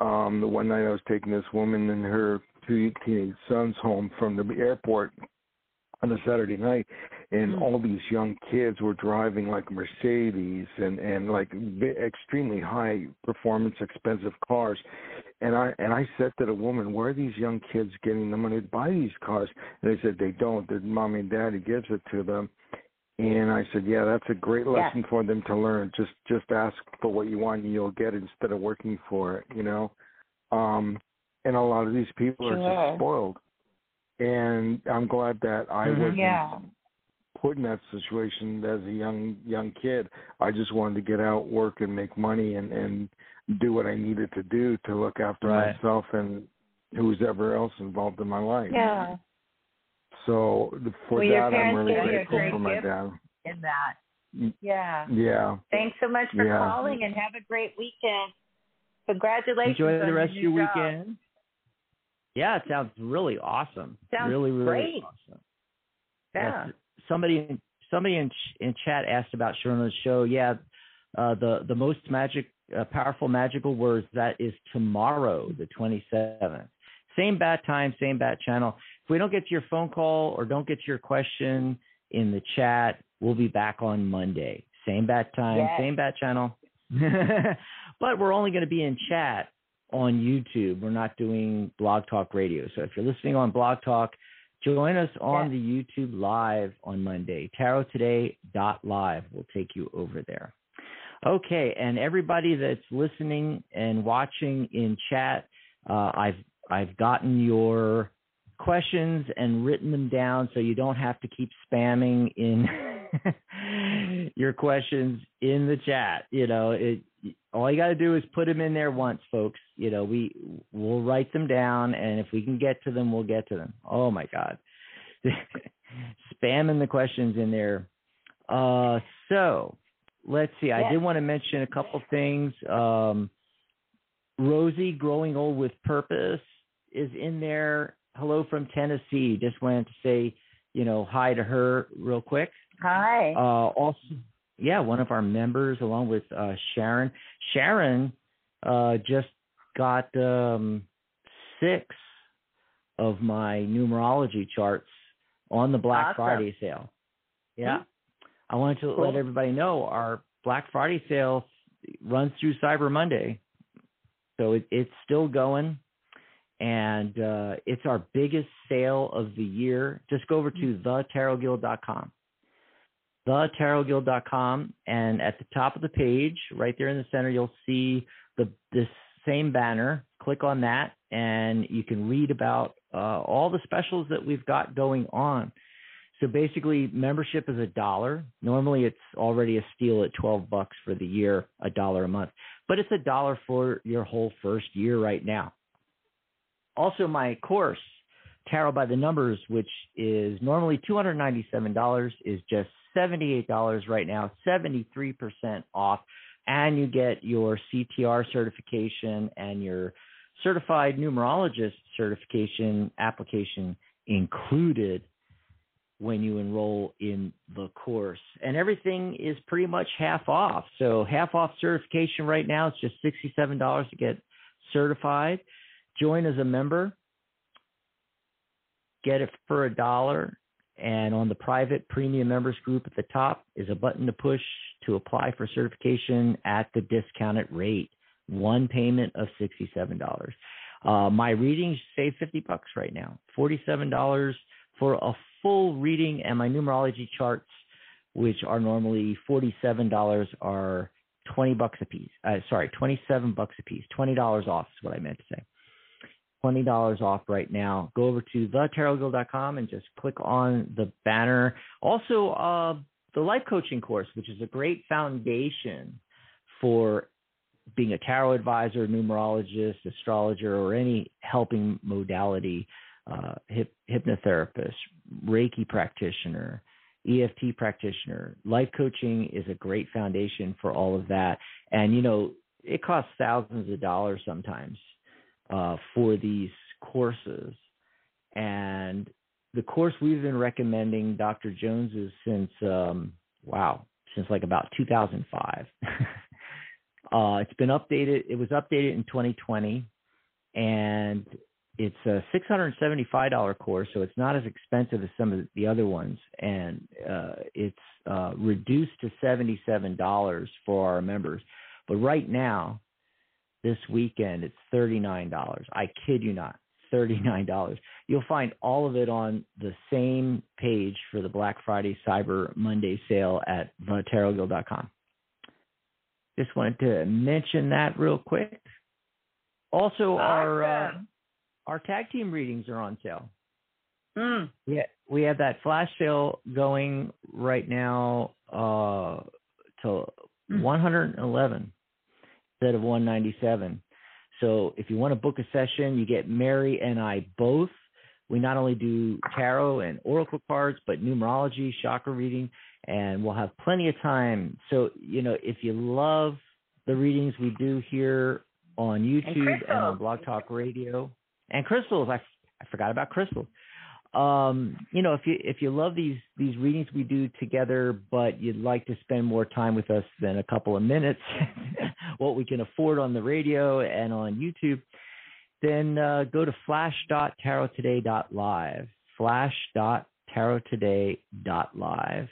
Um, the one night I was taking this woman and her two teenage sons home from the airport on a Saturday night, and Mm. all these young kids were driving like Mercedes and and like extremely high performance, expensive cars. And I and I said to the woman, "Where are these young kids getting the money to buy these cars?" And they said they don't. Their mommy and daddy gives it to them. And I said, "Yeah, that's a great Yeah. lesson for them to learn. Just just ask for what you want, and you'll get it instead of working for it." You know. Um, and a lot of these people are just spoiled. And I'm glad that I Mhm. wasn't Yeah. Put in that situation as a young young kid. I just wanted to get out, work, and make money, and and do what I needed to do to look after Right. myself and who's ever else involved in my life. Yeah. So for Well, that, I'm really gave you a grateful for my dad. In that. Mm. Yeah. Yeah. Thanks so much for Yeah. calling and have a great weekend. Congratulations. Enjoy on the rest of your job. weekend. Yeah, it sounds really awesome. Sounds really, really great. awesome. Yeah. Yes. Somebody somebody in in chat asked about Sherman's show. Yeah, uh, the the most magic, uh, powerful magical words. That is tomorrow, the twenty seventh. Same bat time, same bat channel. If we don't get to your phone call or don't get to your question in the chat, we'll be back on Monday. Same bat time, Yes. same bat channel. but we're only going to be in chat on YouTube. We're not doing Blog Talk Radio. So if you're listening on Blog Talk, join us on the YouTube live on Monday. TarotToday.live will take you over there. Okay, and everybody that's listening and watching in chat, uh, I've I've gotten your questions and written them down so you don't have to keep spamming in your questions in the chat. You know, it all you got to do is put them in there once, folks. You know, we we'll write them down, and if we can get to them, we'll get to them. Oh my God, spamming the questions in there. Uh, so let's see. I did want to mention a couple things. Um, Rosie, growing old with purpose, is in there. Hello from Tennessee. Just wanted to say, you know, hi to her real quick. Hi. Uh, also, yeah, one of our members, along with uh, Sharon. Sharon uh, just got um, six of my numerology charts on the Black Awesome. Friday sale. Yeah, I wanted to Cool. let everybody know our Black Friday sale runs through Cyber Monday, so it, it's still going. And uh, it's our biggest sale of the year. Just go over to thetarotguild.com thetarotguild.com and at the top of the page right there in the center you'll see the this same banner. Click on that and you can read about uh, all the specials that we've got going on. So basically membership is a dollar. Normally it's already a steal at 12 bucks for the year a dollar a month. But it's a dollar for your whole first year right now also my course Tarot by the Numbers, which is normally $297, is just $78 right now, 73% off. And you get your CTR certification and your certified numerologist certification application included when you enroll in the course. And everything is pretty much half off. So, half off certification right now, it's just $67 to get certified. Join as a member, get it for a dollar. And on the private premium members group at the top is a button to push to apply for certification at the discounted rate. One payment of $67. Uh, my readings save 50 bucks right now. $47 for a full reading and my numerology charts, which are normally $47, are 20 bucks a piece. Uh, sorry, 27 bucks a piece. $20 off is what I meant to say. $20 off right now. Go over to thetarotguild.com and just click on the banner. Also, uh, the life coaching course, which is a great foundation for being a tarot advisor, numerologist, astrologer, or any helping modality, uh, hip, hypnotherapist, Reiki practitioner, EFT practitioner. Life coaching is a great foundation for all of that. And, you know, it costs thousands of dollars sometimes uh, for these courses. And the course we've been recommending Dr. Jones's since, um, wow, since like about 2005. uh, it's been updated. It was updated in 2020, and it's a $675 course, so it's not as expensive as some of the other ones, and uh, it's uh, reduced to $77 for our members. But right now, this weekend, it's $39. I kid you not, $39. You'll find all of it on the same page for the Black Friday Cyber Monday sale at thetarotguild.com. Just wanted to mention that real quick. Also, our uh, our tag team readings are on sale. Mm. Yeah, we have that flash sale going right now uh, to Mm. 111 instead of 197. So if you want to book a session, you get Mary and I both. We not only do tarot and oracle cards, but numerology, chakra reading, and we'll have plenty of time. So, you know, if you love the readings we do here on YouTube and, on. Blog Talk Radio, and crystals, I, I forgot about crystals. Um, you know, if you if you love these these readings we do together, but you'd like to spend more time with us than a couple of minutes, what we can afford on the radio and on YouTube, then uh, go to flash.tarottoday.live, flash.tarottoday.live,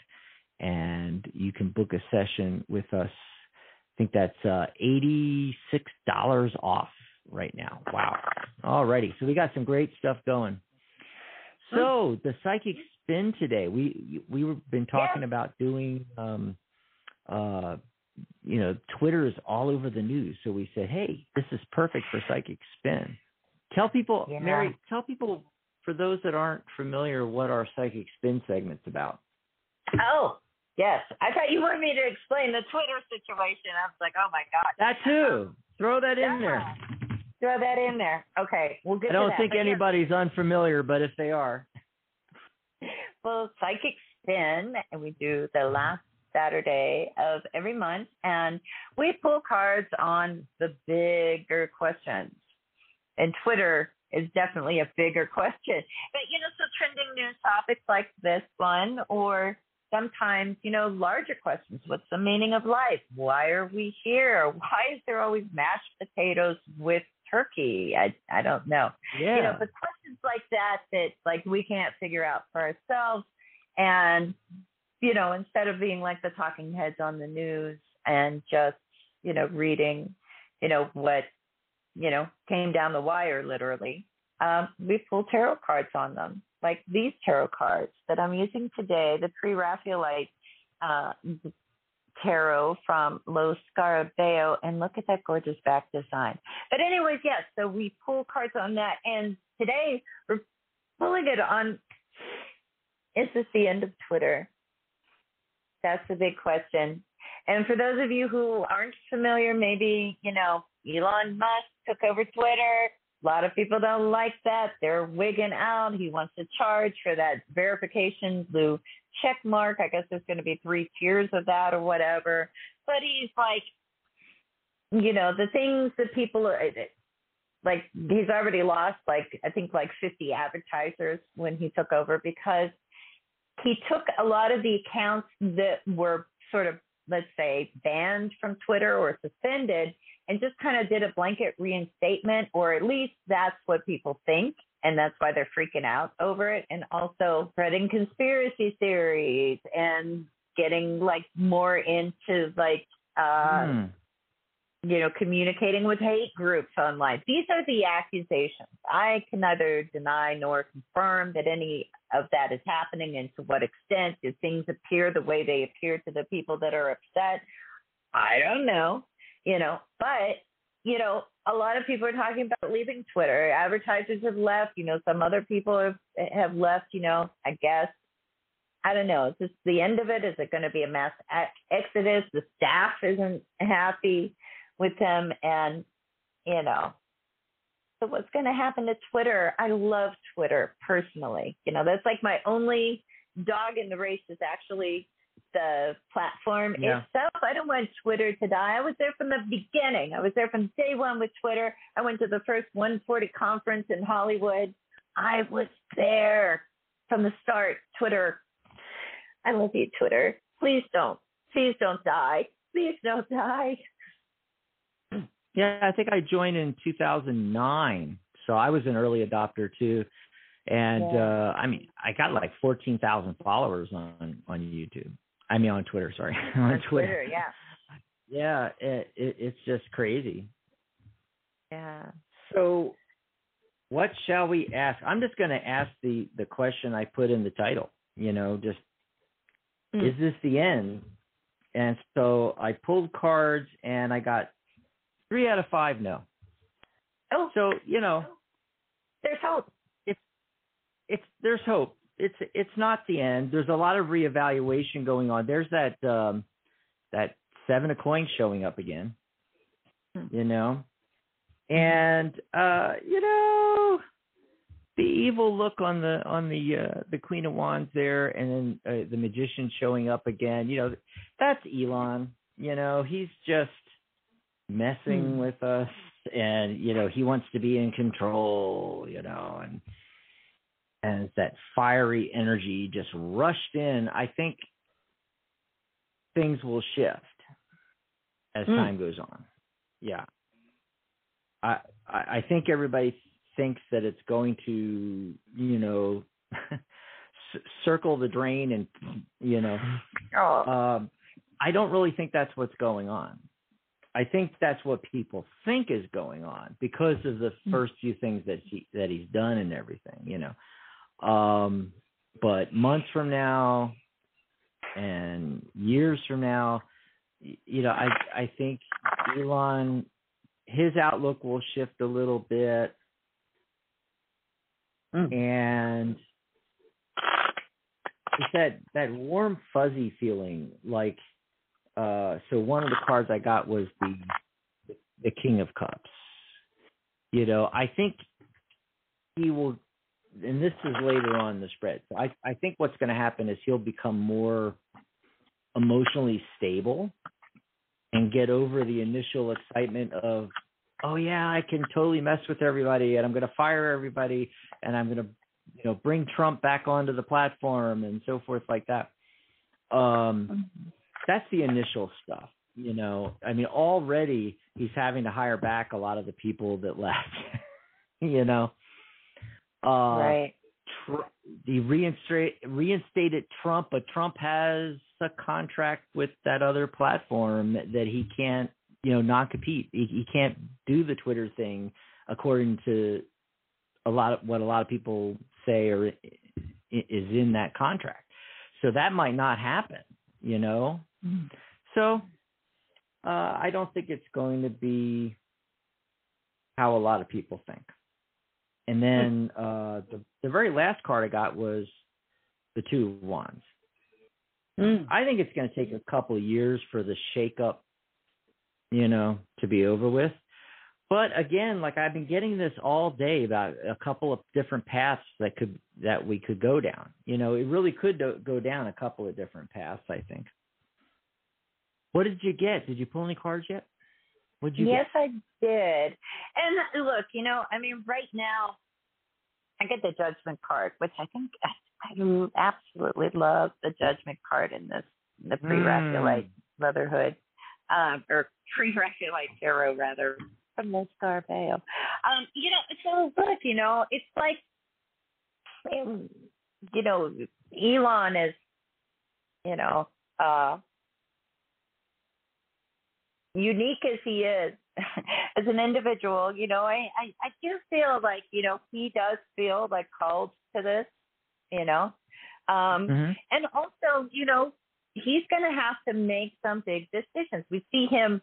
and you can book a session with us. I think that's uh, $86 off right now. Wow. Alrighty. So we got some great stuff going. So the psychic spin today, we we were been talking about doing um uh you know, Twitter is all over the news. So we said, Hey, this is perfect for psychic spin. Tell people Yeah. Mary, tell people for those that aren't familiar what our psychic spin segment's about. Oh, yes. I thought you wanted me to explain the Twitter situation. I was like, oh my god. That too. Throw that in there. Throw that in there. Okay, we'll get I don't think But yeah, anybody's unfamiliar, but if they are. well, Psychic Spin, and we do the last Saturday of every month, and we pull cards on the bigger questions. And Twitter is definitely a bigger question. But, you know, so trending news topics like this one, or sometimes, you know, larger questions. What's the meaning of life? Why are we here? Why is there always mashed potatoes with turkey? I, I don't know Yeah. you know, but questions like that that like we can't figure out for ourselves, and you know, instead of being like the talking heads on the news and just you know reading, you know what, you know came down the wire literally, um, we pull tarot cards on them, like these tarot cards that I'm using today, the pre-Raphaelite uh, tarot from Lo Scarabeo, and look at that gorgeous back design. But anyways, yes, so we pull cards on that, and today we're pulling it on. Is this the end of Twitter? That's the big question. And for those of you who aren't familiar, maybe you know Elon Musk took over Twitter. A lot of people don't like that. They're wigging out. He wants to charge for that verification blue check mark. I guess there's going to be three tiers of that or whatever. But he's like, you know, the things that people are, eh, like he's already lost like I think like 50 advertisers when he took over because he took a lot of the accounts that were sort of let's say banned from Twitter or suspended and just kind of did a blanket reinstatement or at least that's what people think and that's why they're freaking out over it and also spreading conspiracy theories and getting like more into like uh Hmm. you know communicating with hate groups online. These are the accusations. I can neither deny nor confirm that any of that is happening and to what extent. Do things appear the way they appear to the people that are upset? I don't know you know but you know a lot of people are talking about leaving twitter advertisers have left you know some other people have have left you know i guess I don't know. Is this the end of it? Is it going to be a mass ex- exodus? The staff isn't happy with him, and you know. So what's going to happen to Twitter? I love Twitter personally. You know, that's like my only dog in the race is actually the platform Yeah. itself. I don't want Twitter to die. I was there from the beginning. I was there from day one with Twitter. I went to the first 140 conference in Hollywood. I was there from the start. Twitter I love you, Twitter. Please don't. Please don't die. Please don't die. Yeah, I think I joined in 2009, so I was an early adopter too. And Yeah. uh I mean, I got like 14,000 followers on on YouTube. I mean, on Twitter. Sorry, on, Twitter. yeah. Yeah, it, it, it's just crazy. Yeah. So, what shall we ask? I'm just going to ask the the question I put in the title. You know, just Hmm. is this the end? And so I pulled cards, and I got three out of five no. Oh, So you know, there's hope. It's it's there's hope. It's it's not the end. There's a lot of reevaluation going on. There's that um that seven of coins showing up again. Hmm. You know? And uh, you know, the evil look on the on the uh the Queen of Wands there and then uh, the magician showing up again, you know, that's Elon. You know, he's just messing Hmm. with us and you know, he wants to be in control, you know, and and that fiery energy just rushed in, I think things will shift as Mm. time goes on. Yeah. I I I think everybody thinks that it's going to, you know, circle the drain and you know, Oh, um I don't really think that's what's going on. I think that's what people think is going on because of the first few things that he that he's done and everything, you know. Um, but months from now and years from now, you know, I I think Elon his outlook will shift a little bit, and it's that that warm fuzzy feeling like uh so one of the cards I got was the the King of Cups. You know, I think he will and this is later on in the spread. So I I think what's going to happen is he'll become more emotionally stable and get over the initial excitement of oh yeah, I can totally mess with everybody and I'm going to fire everybody and I'm going to you know bring Trump back onto the platform and so forth like that. Um that's the initial stuff. You know, I mean, already he's having to hire back a lot of the people that left. you know, uh, right. Tr- the reinstate reinstated Trump, but Trump has a contract with that other platform that, he can't, you know, non compete. He, he can't do the Twitter thing according to a lot of what a lot of people say or is in that contract. So that might not happen. You know, so uh, I don't think it's going to be how a lot of people think. And then uh, the the very last card I got was the two of wands. Mm. I think it's going to take a couple of years for the shakeup, you know, to be over with. But again, like I've been getting this all day about a couple of different paths that could that we could go down. You know, it really could do, go down a couple of different paths. I think. What did you get? Did you pull any cards yet? What'd you yes, get? I did. And look, you know, I mean, right now, I get the judgment card, which I think I, absolutely love the judgment card in this the pre-Raphaelite Brotherhood, um, or pre-Raphaelite Tarot rather, from the Star Veil. Um, you know, so look, you know, it's like, um, you know, Elon is, you know, uh, unique as he is as an individual, you know, I, I, I do feel like, you know, he does feel like called to this, you know. Um Mhm. and also, you know, he's gonna have to make some big decisions. We see him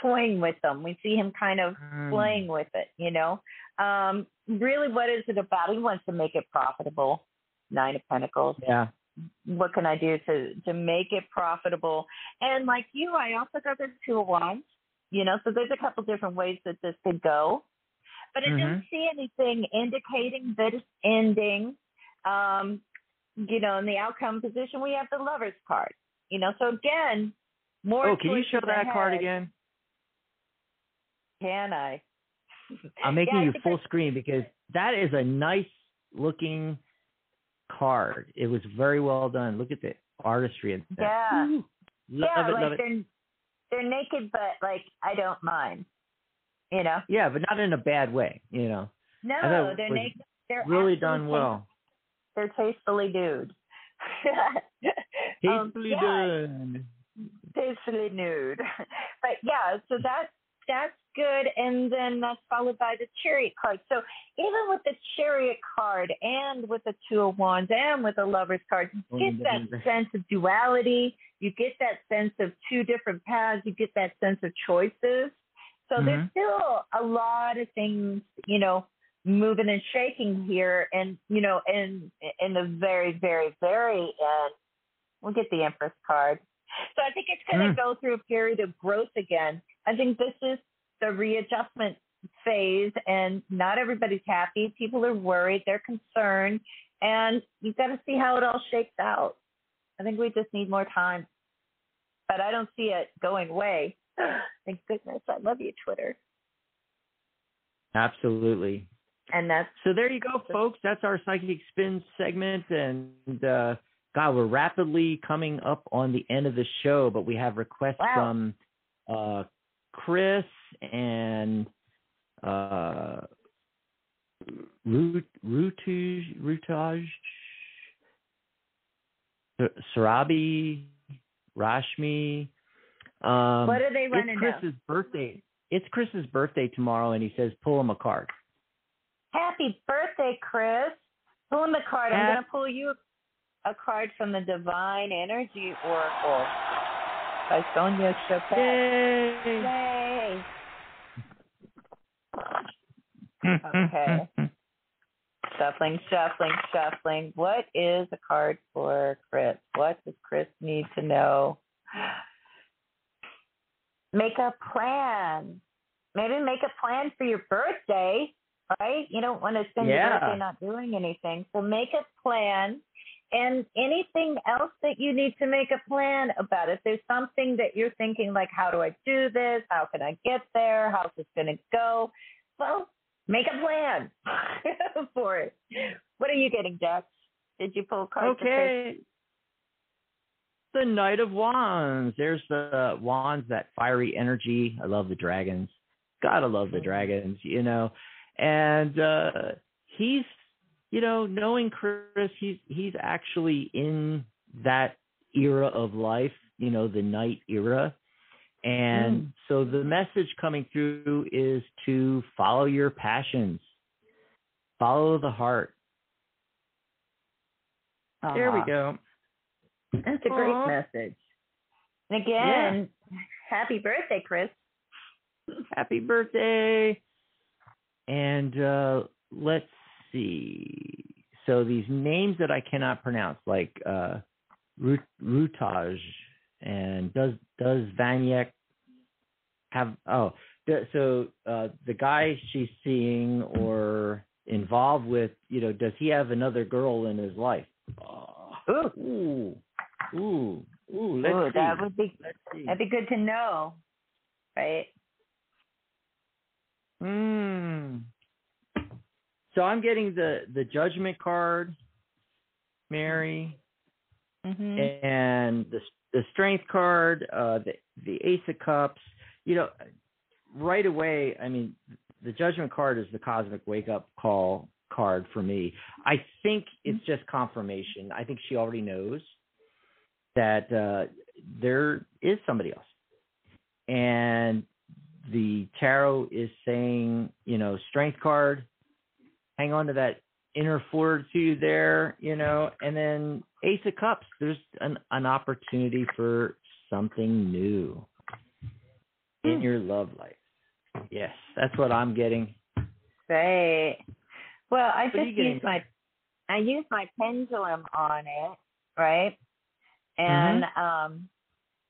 toying with them. We see him kind of Mm. playing with it, you know. Um, really what is it about? He wants to make it profitable. Nine of Pentacles Yeah. What can I do to to make it profitable? And like you, I also got the two of wands. You know, so there's a couple different ways that this could go. But I didn't see anything indicating that it's ending. Um, you know, in the outcome position we have the lovers card. You know, so again, more Oh, can you show that card again? Can I? I'm making Yeah, you full I- screen because that is a nice looking card. It was very well done. Look at the artistry and Yeah. Love yeah, it, like they're they're naked but like I don't mind. You know? Yeah, but not in a bad way, you know. No, they're naked they're Really done well. they're tastefully nude. Um, Tastefully yeah, done. Tastefully nude. But yeah, so that that's good, and then that's followed by the chariot card. So even with the chariot card, and with the two of wands, and with the lovers card, you get that sense of duality. You get that sense of two different paths. You get that sense of choices. So there's Mhm. still a lot of things, you know, moving and shaking here, and you know, and in the very, very, very end, we'll get the Empress card. So I think it's going to Mm. go through a period of growth again. I think this is the readjustment phase, and not everybody's happy. People are worried, they're concerned, and you've got to see how it all shakes out. I think we just need more time, but I don't see it going away. Thank goodness. I love you, Twitter. Absolutely. And that's So there you go, folks. That's our psychic spin segment, and uh, God, we're rapidly coming up on the end of the show. But we have requests Wow. from uh, Chris and uh, Root Routage Routage Sarabi Rashmi. Um, what are they running it's now? Chris's birthday. It's Chris's birthday tomorrow, and he says pull him a card. Happy birthday, Chris. Pull him a card. I'm going to pull you a card from the Divine Energy Oracle by Sonia Chopin. Yay! Yay. Okay. Shuffling, shuffling, shuffling. What is a card for Chris? What does Chris need to know? Make a plan. Maybe make a plan for your birthday, right? You don't want to spend Yeah. your birthday not doing anything. So make a plan. And anything else that you need to make a plan about. If there's something that you're thinking, like, how do I do this? How can I get there? How's this going to go? Well, make a plan for it. What are you getting, Jack? Did you pull a card? Okay. The Knight of Wands. There's the wands, that fiery energy. I love the dragons. Gotta love the dragons, you know. And uh he's you know, knowing Chris, he's he's actually in that era of life, you know, the knight era. And so the message coming through is to follow your passions. Follow the heart. There we go. That's a great Aw. message. And again, happy birthday, Chris. Happy birthday. And uh, let's see. So these names that I cannot pronounce, like uh, Rut- Rutage and does does Vanyek have? Oh, so uh, the guy she's seeing or involved with, you know, does he have another girl in his life? Ooh, Ooh, ooh, ooh. Let's Ooh, see. that would be that'd be good to know, right? Hmm. So I'm getting the the judgment card, Mary, hmm and the the strength card, uh, the the ace of cups. You know, right away. I mean, the judgment card is the cosmic wake up call card for me. I think it's just confirmation. I think she already knows that uh, there is somebody else, and the tarot is saying, you know, strength card. Hang on to that inner fortitude there, you know, and then Ace of Cups. There's an an opportunity for something new in your love life. Yes, that's what I'm getting. Right. Well, I What just used my I used my pendulum on it, right? And um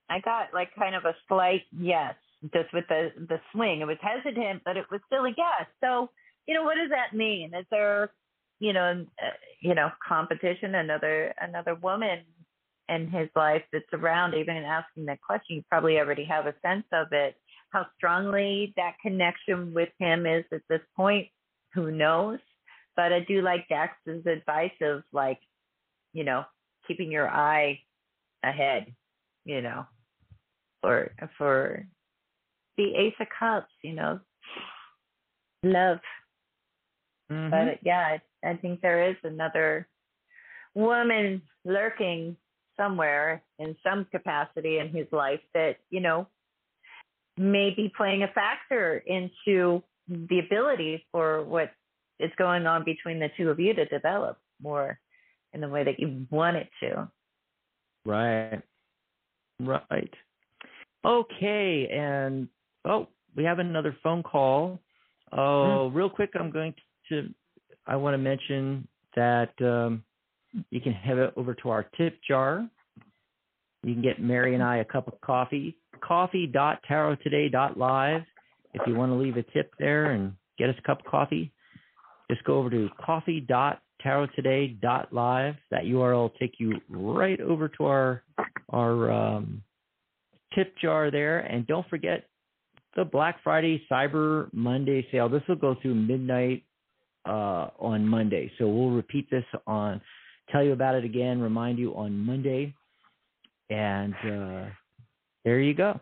I got like kind of a slight yes, just with the the swing. It was hesitant, but it was still a yes. So, you know, what does that mean? Is there, you know, uh, you know, competition? Another another woman in his life that's around, even asking that question. You probably already have a sense of it. How strongly that connection with him is at this point, who knows? But I do like Dax's advice of like, you know, keeping your eye ahead, you know, for for the Ace of Cups, you know, love. Mhm. But yeah, I, think there is another woman lurking somewhere in some capacity in his life that you know may be playing a factor into the ability for what is going on between the two of you to develop more in the way that you want it to. Right. Right. Okay, and oh, we have another phone call. Oh, mm-hmm. real quick, I'm going to. I want to mention that um, you can head over to our tip jar. You can get Mary and I a cup of coffee. Coffee.tarottoday.live. If you want to leave a tip there and get us a cup of coffee, just go over to coffee.tarottoday.live. That URL will take you right over to our our um, tip jar there. And don't forget the Black Friday Cyber Monday sale. This will go through midnight uh, on Monday. So we'll repeat this on, tell you about it again, remind you on Monday. And uh, there you go.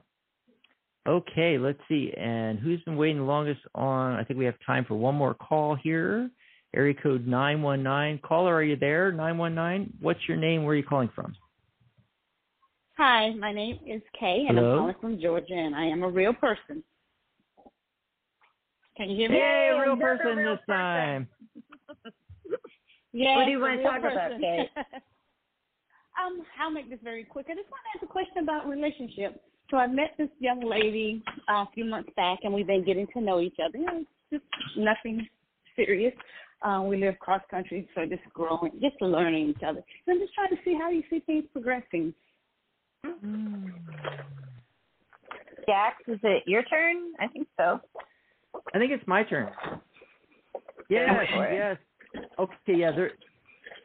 Okay, let's see. And who's been waiting the longest on? I think we have time for one more call here. Area code 919. Caller, are you there? 919. What's your name? Where are you calling from? Hi, my name is Kay, and Hello? I'm calling from Georgia, and I am a real person. Can you hear me? Hey, real person real this time. Yes, What do you wanna real talk about, person. Kay? um, I'll make this very quick. I just want to ask a question about relationships. So I met this young lady uh, a few months back, and we've been getting to know each other. You know, just nothing serious. Uh, we live cross country, so just growing, just learning each other. And I'm just trying to see how you see things progressing. Dax, is it your turn? I think so. I think it's my turn. Yes, Go for it. yes. Okay, yeah, there,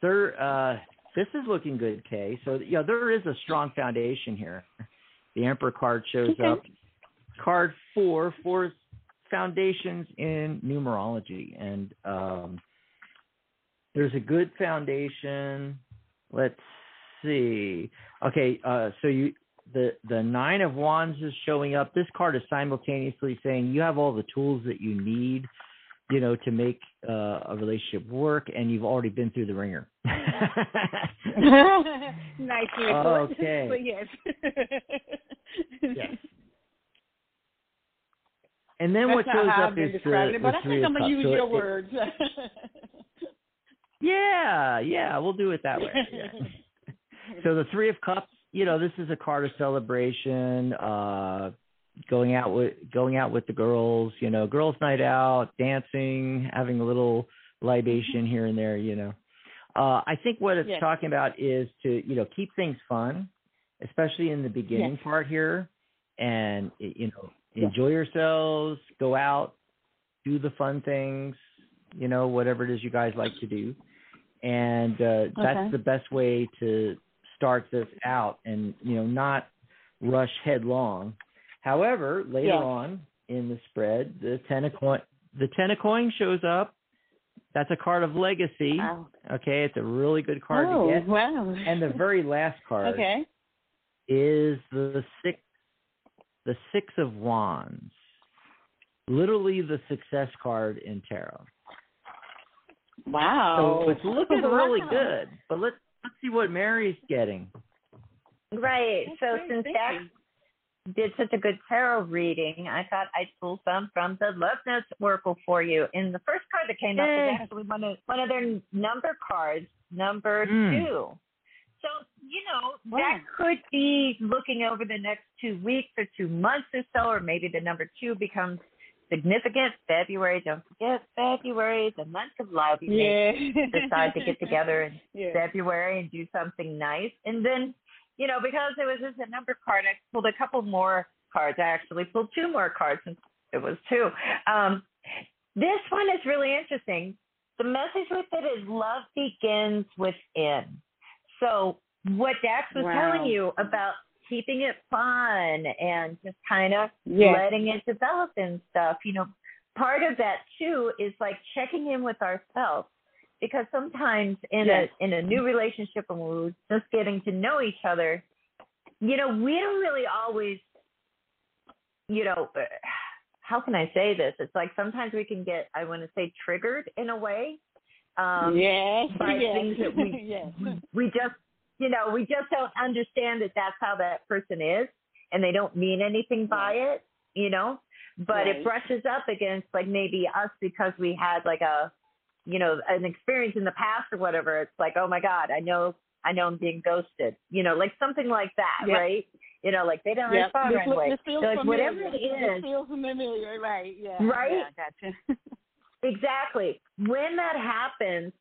there. Uh, this is looking good, Kay. So yeah, there is a strong foundation here. The Emperor card shows Okay. up. Card four, four foundations in numerology, and um, there's a good foundation. Let's see. Okay, uh, so you the the nine of wands is showing up. This card is simultaneously saying you have all the tools that you need, you know, to make uh, a relationship work, and you've already been through the ringer. nice. Okay. But yes. yes. And then That's what shows up is the, it, but the I think I'm gonna use So your it- words. Yeah, yeah, we'll do it that way. Yeah. so the three of cups, you know, this is a card of celebration, uh going out with going out with the girls, you know, girls night out, dancing, having a little libation here and there, you know. Uh I think what it's Yes. talking about is to, you know, keep things fun, especially in the beginning Yes. part here and you know, Yes. enjoy yourselves, go out, do the fun things, you know, whatever it is you guys like to do. And uh, that's the best way to start this out and, you know, not rush headlong. However, later Yes. on in the spread, the ten of coin, the ten of coins shows up. That's a card of legacy. Wow. Okay, it's a really good card oh, to get. wow. And the very last card okay. is the six the six of wands. Literally the success card in tarot. Wow. So it's looking really good. But let's let's see what Mary's getting. Right. That's so since Thank Dax you. did such a good tarot reading, I thought I'd pull some from the Love Notes Oracle for you. And the first card that came up Yay. is actually one of one of their number cards, number Hmm. two. So, you know, Wow. that could be looking over the next two weeks or two months or so, or maybe the number two becomes significant. February, don't forget February, the month of love. You Yeah. decide to get together in yeah. February and do something nice. And then, you know, because it was just a number card, I pulled a couple more cards. I actually pulled two more cards since it was two. Um, this one is really interesting. The message with it is love begins within. So what Dax was Wow. telling you about keeping it fun and just kind of Yeah. letting it develop and stuff, you know, part of that too is like checking in with ourselves because sometimes in Yes. a in a new relationship when we're just getting to know each other, you know, we don't really always, you know, uh, how can I say this? It's like sometimes we can get, I want to say, triggered in a way. Um, yes. by yes. things that we yes. we just you know we just don't understand that that's how that person is and they don't mean anything by it you know but Right. it brushes up against like maybe us because we had like a you know an experience in the past or whatever it's like oh my god i know i know i'm being ghosted you know like something like that Yep. right you know like they don't Yep. respond This right away this feels So familiar. whatever it This feels familiar, right? Yeah. Right? Yeah, gotcha. Exactly. When that happens,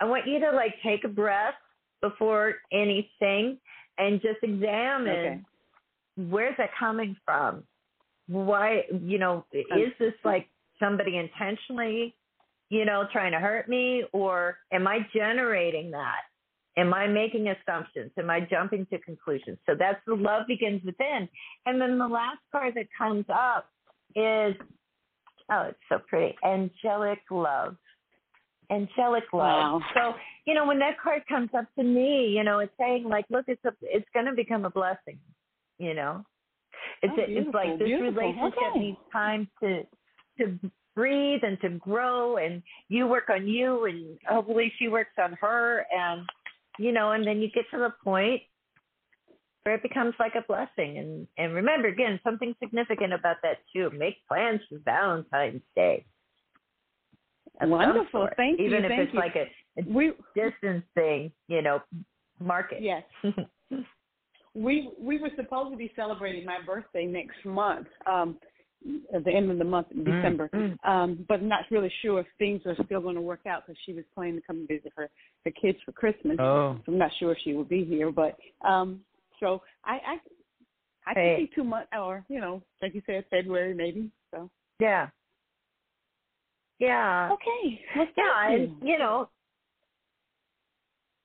I want you to like take a breath before anything and just examine Okay. where's that coming from? Why, you know, is this like somebody intentionally, you know, trying to hurt me or am I generating that? Am I making assumptions? Am I jumping to conclusions? So that's the love begins within. And then the last card that comes up is Oh, it's so pretty. Angelic love. Angelic love. Wow. So, you know, when that card comes up to me, you know, it's saying like, look, it's a, it's going to become a blessing. You know, it's Oh, it's like this beautiful. relationship Okay. needs time to to breathe and to grow, and you work on you, and hopefully she works on her, and you know, and then you get to the point where it becomes like a blessing. And and remember again something significant about that too. Make plans for Valentine's Day. Wonderful. Thank you, Even if thank it's you. like a, a We distance thing, you know, market. yes. We we were supposed to be celebrating my birthday next month, um, at the end of the month, in Mm, December. mm. Um, but not really sure if things are still going to work out because she was planning to come and visit her her kids for Christmas. Oh. So I'm not sure if she will be here, but um, so I I I Hey. two months or you know, like you said, February maybe. So yeah. Yeah. okay, well, thank Yeah, you. and you know,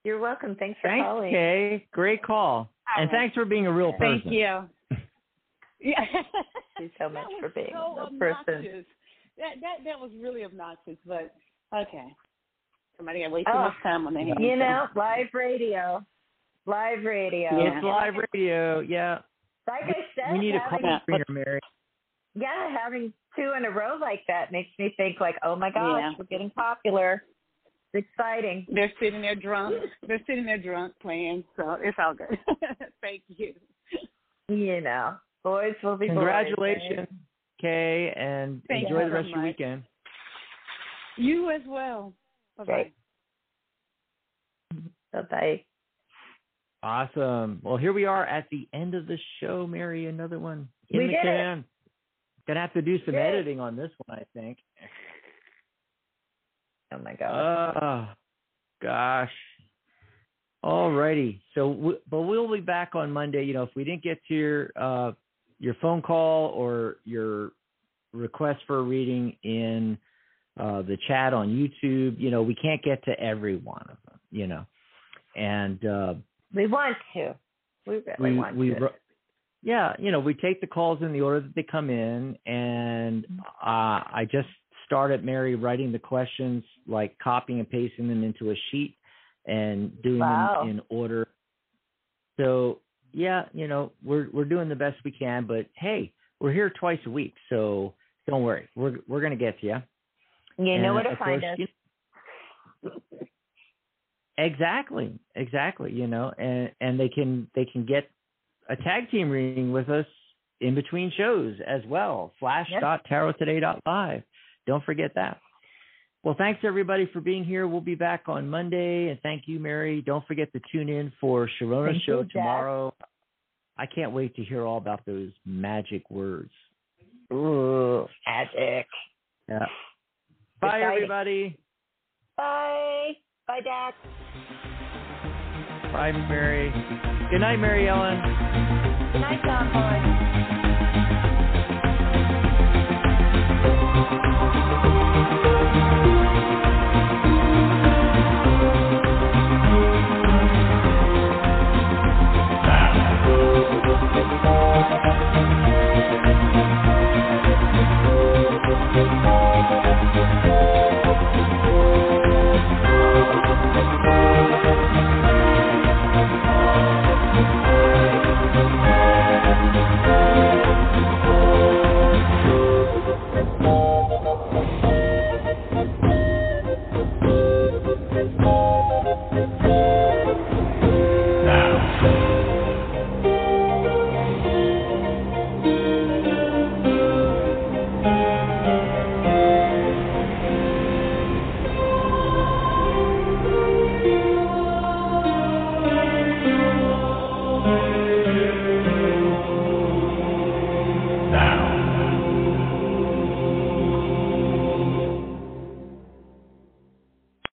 you're welcome. Thanks for Thanks, calling. Kay. Great call. And right. thanks for being a real person. Thank you. Yeah. Thank you so much for being so a person. That that that was really obnoxious, but okay. Somebody got way too Oh, much time on their hands. You know, live radio, live radio. Yeah. It's live radio. Yeah. Like I said, We need a having, call screener, Mary. yeah, having two in a row like that makes me think like, oh my gosh, Yeah. we're getting popular. It's exciting. They're sitting there drunk. They're sitting there drunk playing, so it's all good. Thank you. You know, boys will be boys, Congratulations, Kay, and Thank enjoy you the so rest of your weekend. You as well. Bye bye. Bye bye. Awesome. Well, here we are at the end of the show, Mary. Another one in We the did it. Can. Gonna have to do some Yay. editing on this one, I think. Oh my gosh. Oh, gosh. All righty. So, w- but we'll be back on Monday. You know, if we didn't get to your uh, your phone call or your request for a reading in uh, the chat on YouTube, you know, we can't get to every one of them. You know, and uh, we want to. We really we want we to. Yeah, you know, we take the calls in the order that they come in, and uh, I just start at Mary writing the questions, like copying and pasting them into a sheet and doing Wow. them in order. So yeah, you know, we're we're doing the best we can, but hey, we're here twice a week, so don't worry, we're we're gonna get to you. You know where to find course, us. you- Exactly, exactly. You know, and and they can they can get a tag team reading with us in between shows as well. Flash.tarottoday.live. Don't forget that. Well, thanks everybody for being here. We'll be back on Monday, and thank you, Mary. Don't forget to tune in for Sharona's Thank show you, tomorrow. I can't wait to hear all about those magic words. Ooh, magic. Yeah. Bye, Exciting. everybody. Bye. Bye, Dax. Bye, Mary. Good night, Mary Ellen. Good night, Tom.